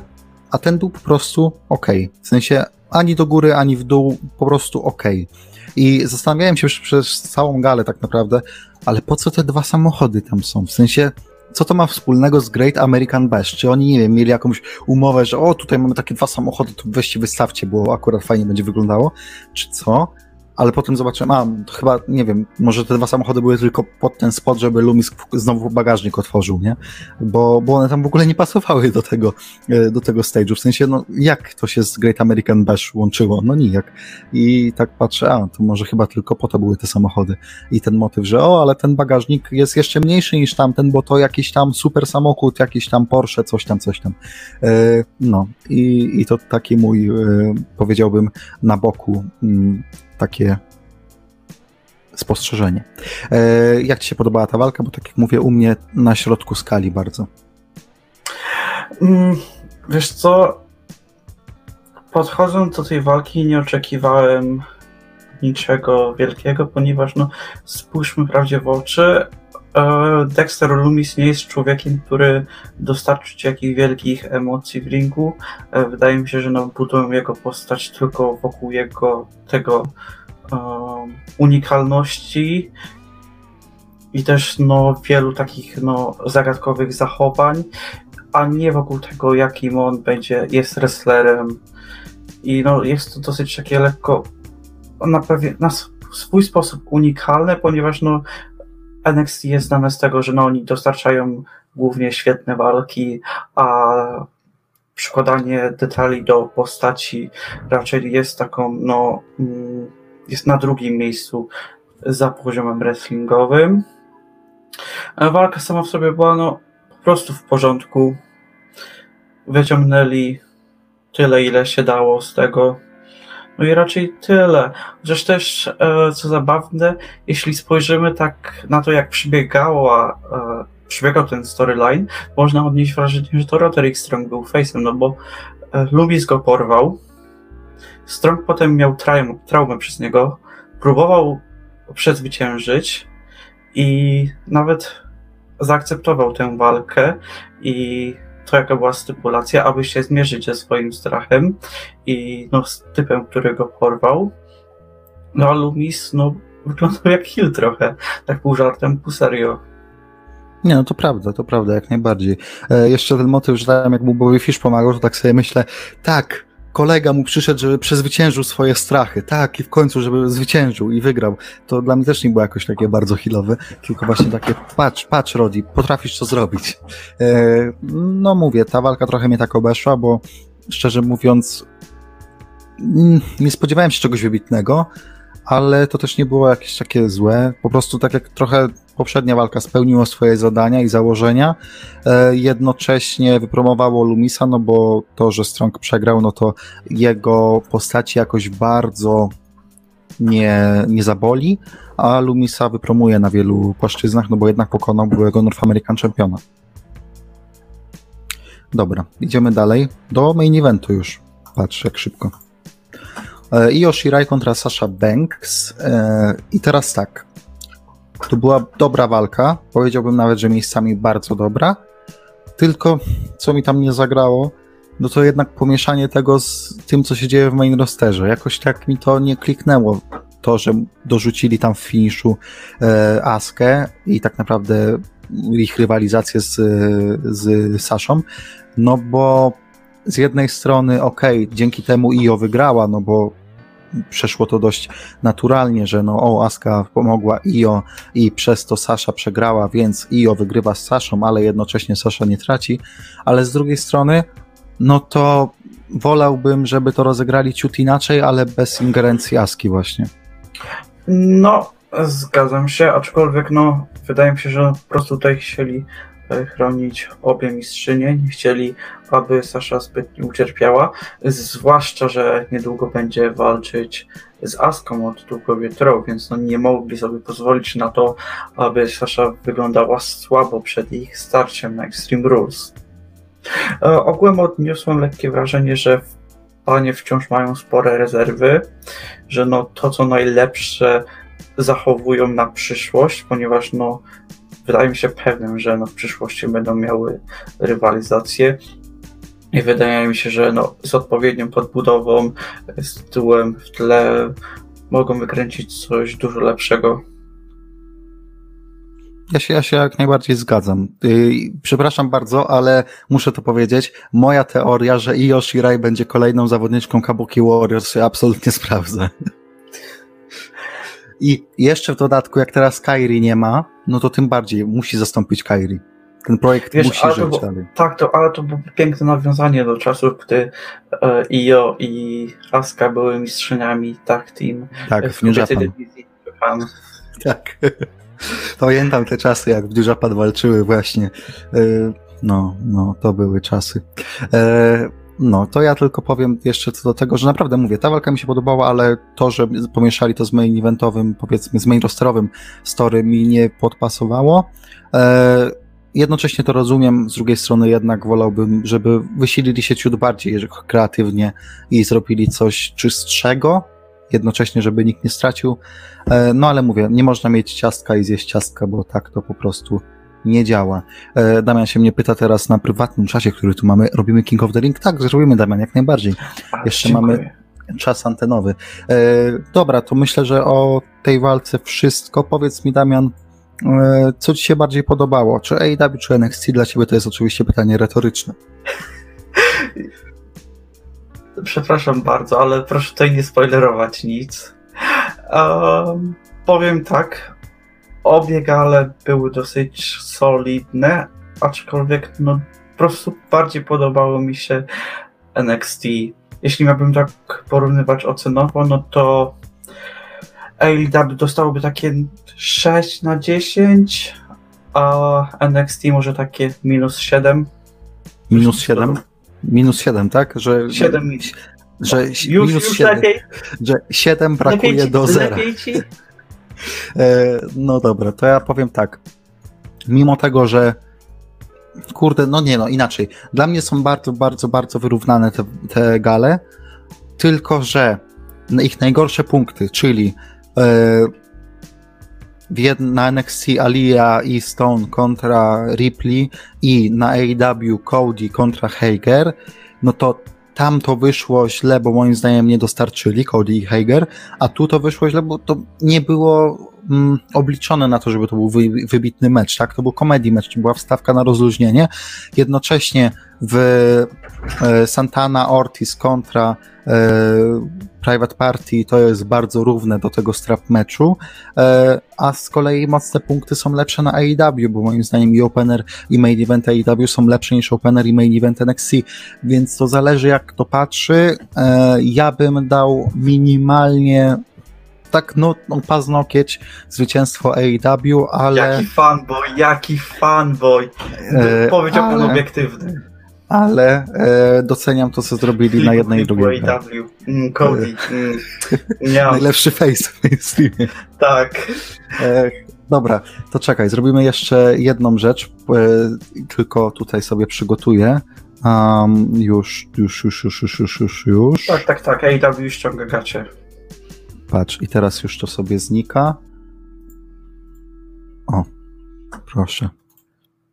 a ten był po prostu ok. W sensie ani do góry, ani w dół, po prostu ok. I zastanawiałem się przez całą galę tak naprawdę, ale po co te dwa samochody tam są? W sensie, co to ma wspólnego z Great American Bash? Czy oni, nie wiem, mieli jakąś umowę, że o, tutaj mamy takie dwa samochody, to weźcie wystawcie, bo akurat fajnie będzie wyglądało? Czy co? Ale potem zobaczyłem, a chyba, nie wiem, może te dwa samochody były tylko pod ten spot, żeby Lumis znowu bagażnik otworzył, nie? Bo, bo one tam w ogóle nie pasowały do tego, e, do tego stage'u. W sensie, no jak to się z Great American Bash łączyło? No nijak. I tak patrzę, a to może chyba tylko po to były te samochody. I ten motyw, że o, ale ten bagażnik jest jeszcze mniejszy niż tamten, bo to jakiś tam super samochód, jakiś tam Porsche, coś tam, coś tam. E, no i, i to taki mój, e, powiedziałbym, na boku mm, takie spostrzeżenie. E, jak Ci się podobała ta walka? Bo tak jak mówię, u mnie na środku skali bardzo.
Mm, wiesz co? Podchodząc do tej walki nie oczekiwałem niczego wielkiego, ponieważ no, spójrzmy prawdzie w oczy, Dexter Lumis nie jest człowiekiem, który dostarczy ci jakichś wielkich emocji w ringu. E, wydaje mi się, że no, budują jego postać tylko wokół jego tego um, unikalności i też no, wielu takich no, zagadkowych zachowań, a nie wokół tego, jakim on będzie, jest wrestlerem. I no, jest to dosyć takie lekko na, pewien, na swój sposób unikalne, ponieważ no, NXT jest znane z tego, że no, oni dostarczają głównie świetne walki, a przykładanie detali do postaci raczej jest taką no, mm, jest na drugim miejscu za poziomem wrestlingowym. Walka sama w sobie była no, po prostu w porządku. Wyciągnęli tyle, ile się dało z tego. No i raczej tyle. Chociaż też, e, co zabawne, jeśli spojrzymy tak na to, jak przebiegała e, przebiegał ten storyline, można odnieść wrażenie, że to Roderick Strong był face'em, no bo e, Lubis go porwał, Strong potem miał traum, traumę przez niego, próbował przezwyciężyć i nawet zaakceptował tę walkę i to jaka była stypulacja, aby się zmierzyć ze swoim strachem i no, z typem, który go porwał. No a Lumis no, wyglądał jak Hill trochę, tak pół żartem, pół serio.
Nie, no to prawda, to prawda, jak najbardziej. E, jeszcze ten motyw, że tam jak mu Bobby Fish pomagał, to tak sobie myślę, tak, kolega mu przyszedł, żeby przezwyciężył swoje strachy, tak, i w końcu, żeby zwyciężył i wygrał. To dla mnie też nie było jakoś takie bardzo healowe, tylko właśnie takie, patrz, patrz Rodi, potrafisz to zrobić. E, no mówię, ta walka trochę mnie tak obeszła, bo szczerze mówiąc, mm, nie spodziewałem się czegoś wybitnego, ale to też nie było jakieś takie złe. Po prostu tak jak trochę poprzednia walka spełniło swoje zadania i założenia, e, jednocześnie wypromowało Lumisa, no bo to, że Strong przegrał, no to jego postaci jakoś bardzo nie, nie zaboli, a Lumisa wypromuje na wielu płaszczyznach, no bo jednak pokonał byłego North American Championa. Dobra, idziemy dalej do main eventu już. Patrz, jak szybko. E, Io Shirai kontra Sasha Banks. E, I teraz tak. To była dobra walka. Powiedziałbym nawet, że miejscami bardzo dobra. Tylko co mi tam nie zagrało, no to jednak pomieszanie tego z tym, co się dzieje w main rosterze. Jakoś tak mi to nie kliknęło. To, że dorzucili tam w finiszu e, Askę i tak naprawdę ich rywalizację z, z Saszą, no bo z jednej strony, okay, dzięki temu Io wygrała, no bo przeszło to dość naturalnie, że no o, Aska pomogła Io i przez to Sasza przegrała, więc Io wygrywa z Saszą, ale jednocześnie Sasza nie traci, ale z drugiej strony no to wolałbym, żeby to rozegrali ciut inaczej, ale bez ingerencji Aski właśnie.
No, zgadzam się, aczkolwiek no, wydaje mi się, że po prostu tutaj chcieli chronić obie mistrzynie, nie chcieli, aby Sasza zbyt nie ucierpiała, zwłaszcza, że niedługo będzie walczyć z Aską od długowie Trow, więc no nie mogli sobie pozwolić na to, aby Sasza wyglądała słabo przed ich starciem na Extreme Rules. E, ogółem odniosłem lekkie wrażenie, że panie wciąż mają spore rezerwy, że no to co najlepsze zachowują na przyszłość, ponieważ no wydaje mi się pewnym, że no w przyszłości będą miały rywalizację i wydaje mi się, że no z odpowiednią podbudową, z tyłem w tle mogą wykręcić coś dużo lepszego.
Ja się, ja się jak najbardziej zgadzam. Yy, przepraszam bardzo, ale muszę to powiedzieć. Moja teoria, że Io Shirai będzie kolejną zawodniczką Kabuki Warriors się absolutnie sprawdza. I jeszcze w dodatku, jak teraz Kairi nie ma, no to tym bardziej musi zastąpić Kairi. Ten projekt Wiesz, musi żyć
było, Tak, to, ale to było piękne nawiązanie do czasów, gdy e, Io i Asuka były mistrzyniami tak team
tak, w New Japan. Tak. Pamiętam te czasy, jak w New Japan walczyły właśnie. E, no, no, to były czasy. E, no, to ja tylko powiem jeszcze co do tego, że naprawdę mówię, ta walka mi się podobała, ale to, że pomieszali to z main eventowym, powiedzmy z main rosterowym story mi nie podpasowało. E, jednocześnie to rozumiem, z drugiej strony jednak wolałbym, żeby wysilili się ciut bardziej kreatywnie i zrobili coś czystszego, jednocześnie, żeby nikt nie stracił. E, no ale mówię, nie można mieć ciastka i zjeść ciastka, bo tak to po prostu nie działa. E, Damian się mnie pyta teraz na prywatnym czasie, który tu mamy, robimy King of the Ring? Tak, zrobimy Damian, jak najbardziej. Jeszcze dziękuję. mamy czas antenowy. E, dobra, to myślę, że o tej walce wszystko. Powiedz mi Damian, e, co ci się bardziej podobało? Czy AEW, czy NXT? Dla ciebie to jest oczywiście pytanie retoryczne.
Przepraszam bardzo, ale proszę tutaj nie spoilerować nic. Um, powiem tak, obie gale były dosyć solidne, aczkolwiek no po prostu bardziej podobało mi się NXT. Jeśli miałbym tak porównywać ocenowo, no to AEW dostałoby takie 6 na 10, a NXT może takie minus 7.
Minus 7? Minus 7, tak? Że,
7
że już, minus już 7, lepiej. Że 7 brakuje lepiej, do 0. Lepiej ci? E, no dobra, to ja powiem tak. mimo tego, że kurde, no nie no, inaczej. Dla mnie są bardzo, bardzo, bardzo wyrównane te, te gale, tylko że ich najgorsze punkty, czyli e, na NXT Alia i Stone kontra Ripley i na AEW Cody kontra Hager, no to tam to wyszło źle, bo moim zdaniem nie dostarczyli Cody i Hager, a tu to wyszło źle, bo to nie było mm, obliczone na to, żeby to był wy, wybitny mecz, tak? To był komedii mecz, to była wstawka na rozluźnienie. Jednocześnie w e, Santana Ortiz kontra e, Private Party to jest bardzo równe do tego strap meczu, e, a z kolei mocne punkty są lepsze na AEW, bo moim zdaniem i opener i main event AEW są lepsze niż opener i main event NXT, więc to zależy jak kto patrzy. E, ja bym dał minimalnie tak no, no paznokieć, zwycięstwo AEW, ale...
Jaki fanboy, jaki fanboy, e, powiedziałbym ale... obiektywny.
Ale e, doceniam to, co zrobili Flip, na jednej i drugiej.
AEW, mm, Cody, e, mm,
Najlepszy face w mainstreamie.
Tak.
E, dobra, to czekaj, zrobimy jeszcze jedną rzecz, e, tylko tutaj sobie przygotuję. Um, już, już, już, już, już, już, już.
Tak, tak, tak, AEW ściąga gacie.
Patrz, i teraz już to sobie znika. O, proszę.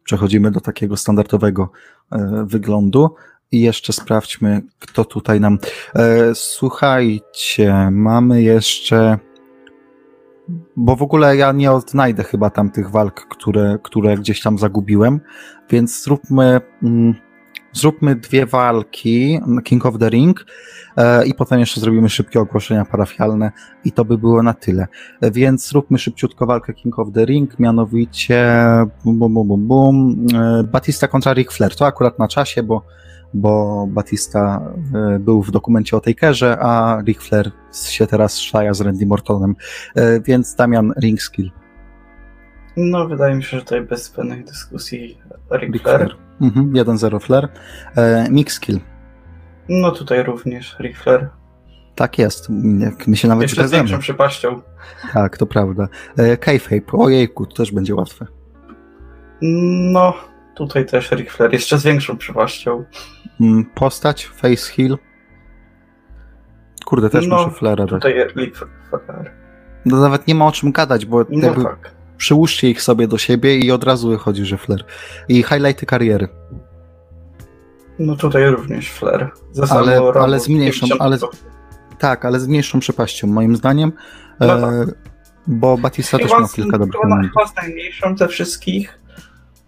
Przechodzimy do takiego standardowego e, wyglądu. I jeszcze sprawdźmy, kto tutaj nam. E, słuchajcie, mamy jeszcze. Bo w ogóle ja nie odnajdę chyba tam tych walk, które, które gdzieś tam zagubiłem, więc zróbmy. Mm, zróbmy dwie walki King of the Ring e, i potem jeszcze zrobimy szybkie ogłoszenia parafialne i to by było na tyle. E, więc zróbmy szybciutko walkę King of the Ring, mianowicie bum, bum, bum, bum, e, Batista kontra Ric Flair. To akurat na czasie, bo, bo Batista był w dokumencie o Takerze, a Ric Flair się teraz szlaja z Randy Mortonem. Więc Damian Ring Skill.
No, wydaje mi się, że tutaj bez zbędnych dyskusji Ric Flair. Flair.
Mhm, 1-0 Flair. E, mix kill.
No tutaj również Ric Flair.
Tak jest. My się nawet
Jeszcze zgadzamy. z większą przypaścią.
Tak, to prawda. E, Kayfabe. Ojejku, to też będzie łatwe.
No, tutaj też Ric Flair. Jeszcze z większą przypaścią.
Mm, postać, face heal. Kurde, też no, muszę Flaira
tutaj Ric Flair.
No nawet nie ma o czym gadać, bo
no jakby... tak
przyłóżcie ich sobie do siebie i od razu wychodzi, że Flair. I highlighty kariery.
No tutaj również Flair.
ale, ale z mniejszą, ale, tak, ale z mniejszą przepaścią, moim zdaniem. No tak. e, bo Batista też ma kilka dobrych momentów.
Chyba z najmniejszą ze wszystkich.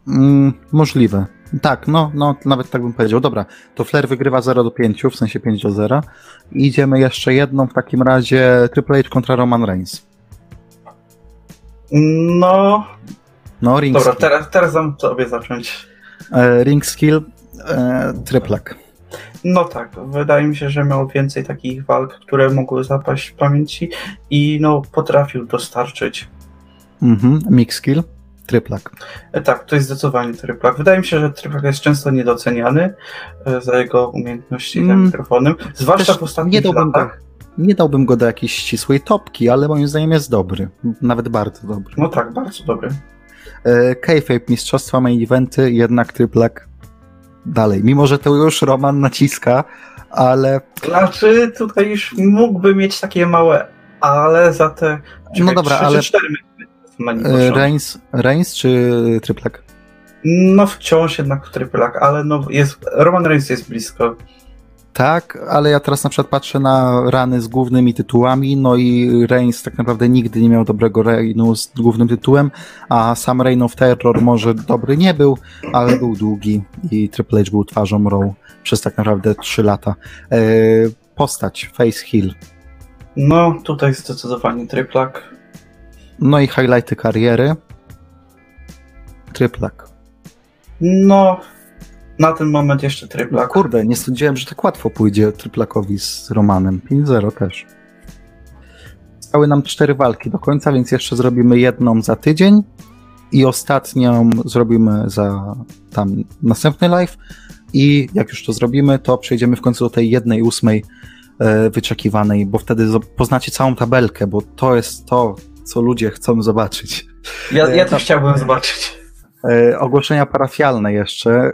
Mm, możliwe. Tak, no, no, nawet tak bym powiedział. Dobra, to Flair wygrywa 0 do 5, w sensie 5 do 0. Idziemy jeszcze jedną w takim razie Triple H kontra Roman Reigns.
No.
No, ring
Dobra, skill. teraz, teraz dam sobie zacząć.
E, ring skill, e, tryplak.
No tak, wydaje mi się, że miał więcej takich walk, które mogły zapaść w pamięci i no potrafił dostarczyć.
Mhm, mix skill, tryplak.
E, tak, to jest zdecydowanie tryplak. Wydaje mi się, że tryplak jest często niedoceniany e, za jego umiejętności mm, za mikrofonem, zwłaszcza w ostatnich latach
nie dałbym go do jakiejś ścisłej topki, ale moim zdaniem jest dobry. Nawet bardzo dobry.
No tak, bardzo dobry.
E, Kayfabe, mistrzostwa main eventy, jednak tryplak dalej. Mimo, że to już Roman naciska, ale...
Znaczy, tutaj już mógłby mieć takie małe ale za te czekaj,
no dobra,
3
ale
4
e, Reigns, Reigns czy tryplak?
No wciąż jednak tryplak, ale no jest, Roman Reigns jest blisko.
Tak, ale ja teraz na przykład patrzę na rany z głównymi tytułami, no i Reigns tak naprawdę nigdy nie miał dobrego reignu z głównym tytułem, a sam Reign of Terror może dobry nie był, ale był długi i Triple H był twarzą Raw przez tak naprawdę 3 lata. E, postać, Face Hill.
No, tutaj zdecydowanie Triplak.
No i highlighty kariery. Triplak.
No, na ten moment jeszcze tryplak.
Kurde, nie sądziłem, że tak łatwo pójdzie tryplakowi z Romanem. 5-0 też. Zostały nam cztery walki do końca, więc jeszcze zrobimy jedną za tydzień i ostatnią zrobimy za tam następny live. I jak już to zrobimy, to przejdziemy w końcu do tej jednej ósmej e, wyczekiwanej, bo wtedy poznacie całą tabelkę, bo to jest to, co ludzie chcą zobaczyć.
Ja, ja e, to chciałbym zobaczyć.
E, ogłoszenia parafialne jeszcze. E,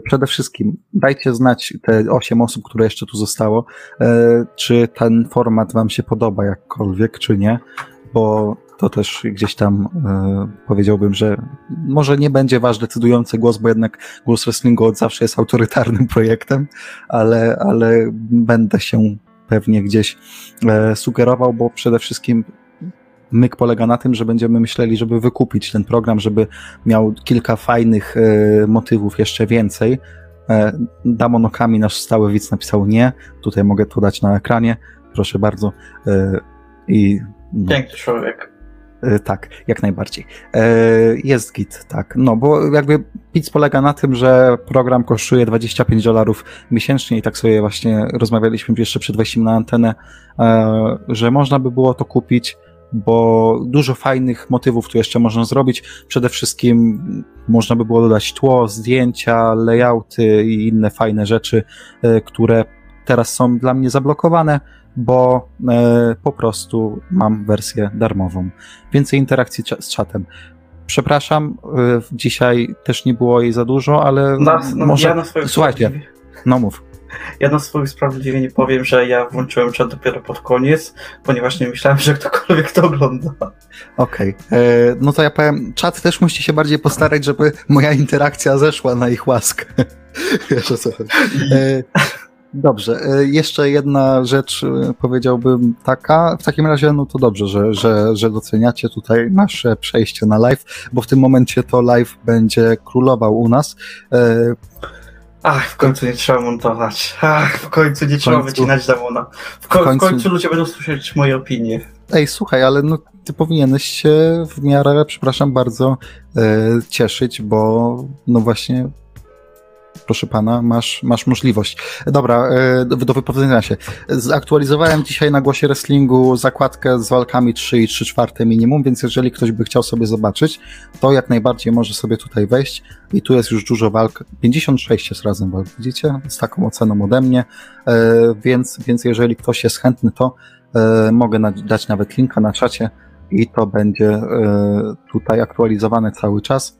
przede wszystkim dajcie znać te osiem osób, które jeszcze tu zostało, e, czy ten format wam się podoba jakkolwiek, czy nie, bo to też gdzieś tam powiedziałbym, że może nie będzie wasz decydujący głos, bo jednak głos wrestlingu od zawsze jest autorytarnym projektem, ale, ale będę się pewnie gdzieś sugerował, bo przede wszystkim myk polega na tym, że będziemy myśleli, żeby wykupić ten program, żeby miał kilka fajnych e, motywów jeszcze więcej. E, Damon Okami, nasz stały widz, napisał nie. Tutaj mogę to dać na ekranie. Proszę bardzo. E, I no,
Piękny człowiek.
E, Tak, jak najbardziej. E, Jest git, tak. No, bo jakby PIC polega na tym, że program kosztuje 25 dolarów miesięcznie i tak sobie właśnie rozmawialiśmy jeszcze przed wejściem na antenę, e, że można by było to kupić, bo dużo fajnych motywów tu jeszcze można zrobić. Przede wszystkim można by było dodać tło, zdjęcia, layouty i inne fajne rzeczy, e, które teraz są dla mnie zablokowane, bo e, po prostu mam wersję darmową. Więcej interakcji z czatem. Przepraszam, e, dzisiaj też nie było jej za dużo, ale
Na, no,
może.
ja
Słuchajcie, no mów.
Ja na swoje usprawiedliwienie powiem, że ja włączyłem czat dopiero pod koniec, ponieważ nie myślałem, że ktokolwiek to ogląda.
Okej. E, No to ja powiem, czat też musi się bardziej postarać, żeby moja interakcja zeszła na ich łaskę. Wiesz o co chodzi. E, Dobrze, e, jeszcze jedna rzecz powiedziałbym taka. W takim razie, no to dobrze, że, że, że doceniacie tutaj nasze przejście na live, bo w tym momencie to live będzie królował u nas.
Ach, w końcu nie trzeba montować. Ach, w końcu nie trzeba
końcu-
wycinać Damona. W, ko-
w końcu-
w końcu ludzie będą słyszeć moje opinie.
Ej, słuchaj, ale no, ty powinieneś się w miarę, przepraszam bardzo, e, cieszyć, bo no właśnie, proszę pana, masz, masz możliwość. Dobra, e, do, wypowiedzenia się. Zaktualizowałem dzisiaj na głosie wrestlingu zakładkę z walkami 3 i 3 czwarte minimum, więc jeżeli ktoś by chciał sobie zobaczyć, to jak najbardziej może sobie tutaj wejść i tu jest już dużo walk, 56 jest razem walk, widzicie? Z taką oceną ode mnie, e, więc, więc jeżeli ktoś jest chętny, to E, mogę dać nawet linka na czacie i to będzie tutaj aktualizowane cały czas.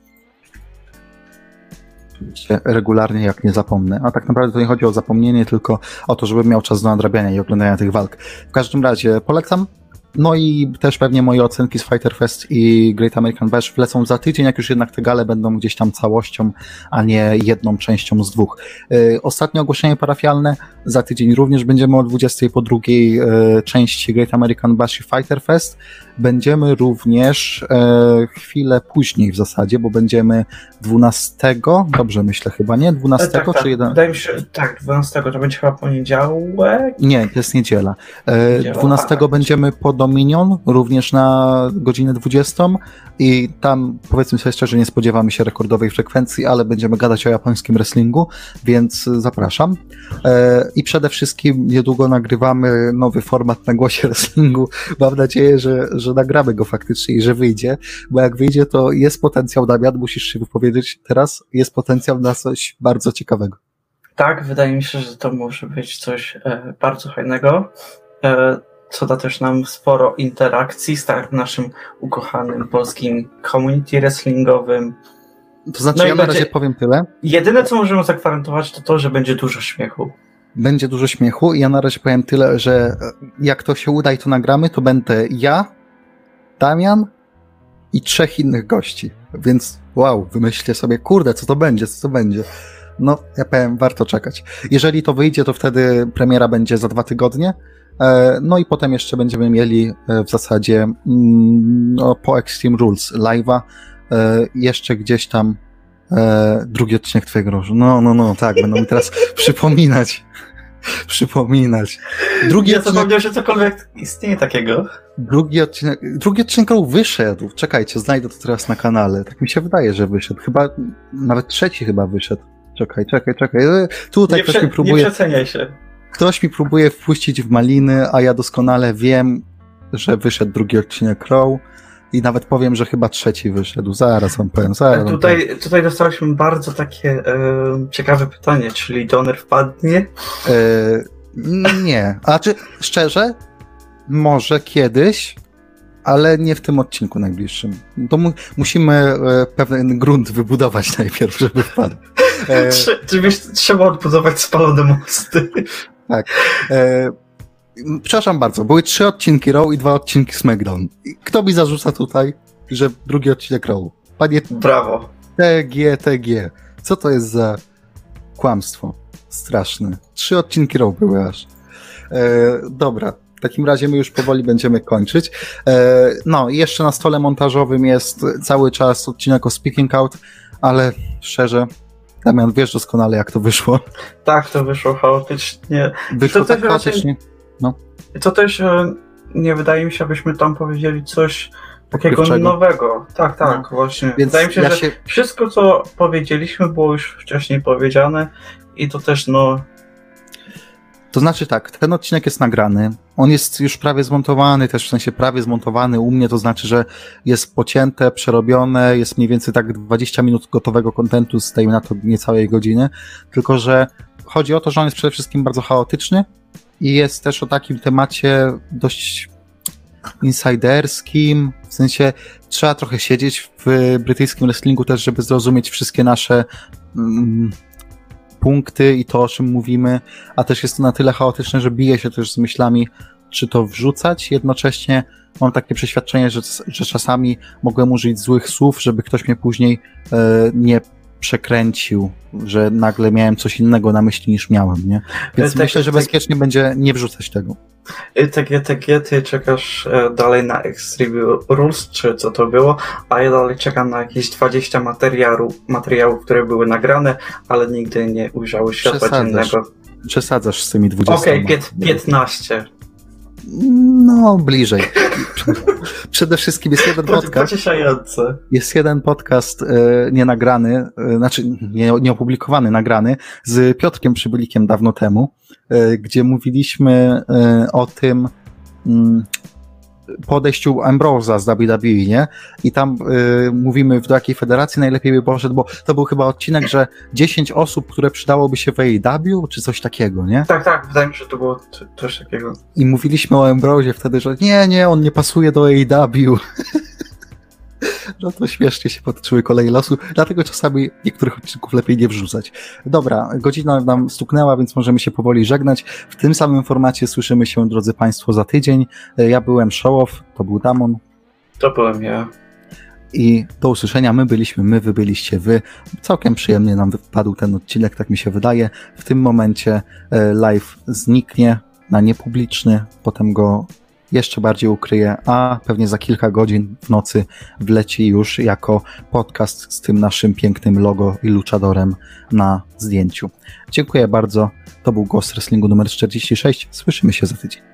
Oczywiście Regularnie, jak nie zapomnę. A tak naprawdę to nie chodzi o zapomnienie, tylko o to, żebym miał czas do nadrabiania i oglądania tych walk. W każdym razie polecam. No i też pewnie moje ocenki z Fighter Fest i Great American Bash wlecą za tydzień, jak już jednak te gale będą gdzieś tam całością, a nie jedną częścią z dwóch. E, Ostatnie ogłoszenie parafialne. Za tydzień również będziemy o 20 po drugiej e, części Great American Bash i Fighter Fest. Będziemy również e, chwilę później w zasadzie, bo będziemy 12, dobrze myślę chyba, nie? 12
tak, tak,
czy 1?
Wydaje mi się, tak, 12 to będzie chyba poniedziałek.
Nie, to jest niedziela. E,
Niedziela,
12
aha.
będziemy po Dominion, również na godzinę 20 i tam powiedzmy sobie szczerze, nie spodziewamy się rekordowej frekwencji, ale będziemy gadać o japońskim wrestlingu, więc zapraszam. E, I przede wszystkim niedługo nagrywamy nowy format na głosie wrestlingu. Mam nadzieję, że, że nagramy go faktycznie i że wyjdzie, bo jak wyjdzie, to jest potencjał, Damian, musisz się wypowiedzieć teraz, jest potencjał na coś bardzo ciekawego.
Tak, wydaje mi się, że to może być coś e, bardzo fajnego, e, co da też nam sporo interakcji z tak, naszym ukochanym polskim community wrestlingowym.
To znaczy,
No
ja na razie powiem tyle.
Jedyne, co możemy zagwarantować, to to, że będzie dużo śmiechu.
Będzie dużo śmiechu i ja na razie powiem tyle, że e, jak to się uda i to nagramy, to będę ja, Damian i trzech innych gości. Więc wow, wymyślcie sobie, kurde, co to będzie, co to będzie. No, ja powiem, warto czekać. Jeżeli to wyjdzie, to wtedy premiera będzie za dwa tygodnie. E, No i potem jeszcze będziemy mieli e, w zasadzie mm, no, po Extreme Rules live'a e, jeszcze gdzieś tam drugi odcinek Twojego Rożu. No, no, no, tak, będą mi teraz przypominać. Przypominać. Drugi
Ja
odcinek,
zapomniał, że cokolwiek istnieje takiego.
drugi odcinek, drugi odcinek wyszedł. Czekajcie, znajdę to teraz na kanale. Tak mi się wydaje, że wyszedł. Chyba, nawet trzeci chyba wyszedł. Czekaj, czekaj, czekaj. E, Tutaj
nie,
ktoś
prze,
mi próbuje,
nie przeceniaj się.
ktoś mi próbuje wpuścić w maliny, a ja doskonale wiem, że wyszedł drugi odcinek Crow i nawet powiem, że chyba trzeci wyszedł. Zaraz wam powiem, zaraz wam powiem.
Tutaj, tutaj dostaliśmy bardzo takie e, ciekawe pytanie, czyli Donor wpadnie.
E, nie. A czy szczerze, może kiedyś, ale nie w tym odcinku najbliższym. To mu, musimy e, pewien grunt wybudować najpierw, żeby wpadł. E,
Trze- Czy wiesz, trzeba odbudować spalone mosty.
tak. E, przepraszam bardzo, były trzy odcinki Raw i dwa odcinki SmackDown. Kto mi zarzuca tutaj, że drugi odcinek Raw? Panie
Brawo.
TG, TG. Co to jest za kłamstwo? Straszne. Trzy odcinki Raw były aż. E, dobra, w takim razie my już powoli będziemy kończyć. E, no jeszcze na stole montażowym jest cały czas odcinek o Speaking Out, ale szczerze, Damian, wiesz doskonale jak to wyszło.
Tak, to wyszło chaotycznie.
Wyszło
To
tak chaotycznie.
To też e, nie wydaje mi się, abyśmy tam powiedzieli coś takiego nowego. Tak, tak, właśnie.
Więc
wydaje mi się,
ja
że
się
wszystko, co powiedzieliśmy, było już wcześniej powiedziane i to też, no,
To znaczy tak, ten odcinek jest nagrany, on jest już prawie zmontowany, też w sensie prawie zmontowany u mnie, to znaczy, że jest pocięte, przerobione, jest mniej więcej tak 20 minut gotowego kontentu, zdajmy na to niecałej godziny, tylko że chodzi o to, że on jest przede wszystkim bardzo chaotyczny i jest też o takim temacie dość insiderskim, w sensie trzeba trochę siedzieć w brytyjskim wrestlingu też, żeby zrozumieć wszystkie nasze mm, punkty i to, o czym mówimy, a też jest to na tyle chaotyczne, że bije się też z myślami, czy to wrzucać. Jednocześnie mam takie przeświadczenie, że, że czasami mogłem użyć złych słów, żeby ktoś mnie później e, nie przekręcił, że nagle miałem coś innego na myśli niż miałem, nie? Więc
Tak,
myślę, że
tak.
bezpiecznie będzie nie wrzucać tego.
y, TG, TG, ty czekasz e, dalej na Extreme Rules, czy co to było, a ja dalej czekam na jakieś 20 materiału, materiałów, które były nagrane, ale nigdy nie ujrzały światła dziennego.
Przesadzasz z tymi 20.
Okej, pięt- 15.
No, bliżej. Przede wszystkim jest jeden podcast.
Pocieszające.
jest jeden podcast e, nienagrany, e, znaczy nie, nieopublikowany, nagrany z Piotrkiem Przybylikiem dawno temu, e, gdzie mówiliśmy o tym mm, podejściu Ambrosa z WWE, nie? I tam e, mówimy, do jakiej federacji najlepiej by poszedł, bo to był chyba odcinek, że 10 osób, które przydałoby się w AEW, czy coś takiego, nie?
Tak, tak, wydaje mi się, że to było coś takiego.
I mówiliśmy o Ambrosie wtedy, że nie, nie, on nie pasuje do AEW. No to śmiesznie się potoczyły koleje losu, dlatego czasami niektórych odcinków lepiej nie wrzucać. Dobra, godzina nam stuknęła, więc możemy się powoli żegnać. W tym samym formacie słyszymy się, drodzy Państwo, za tydzień. Ja byłem Showoff, to był Damon
To byłem ja.
i do usłyszenia. My byliśmy my, wy byliście wy. Całkiem przyjemnie nam wypadł ten odcinek, tak mi się wydaje. W tym momencie e, live zniknie na niepubliczny, potem go jeszcze bardziej ukryję, a pewnie za kilka godzin w nocy wleci już jako podcast z tym naszym pięknym logo i luchadorem na zdjęciu. Dziękuję bardzo. To był Ghost Wrestlingu numer 46. Słyszymy się za tydzień.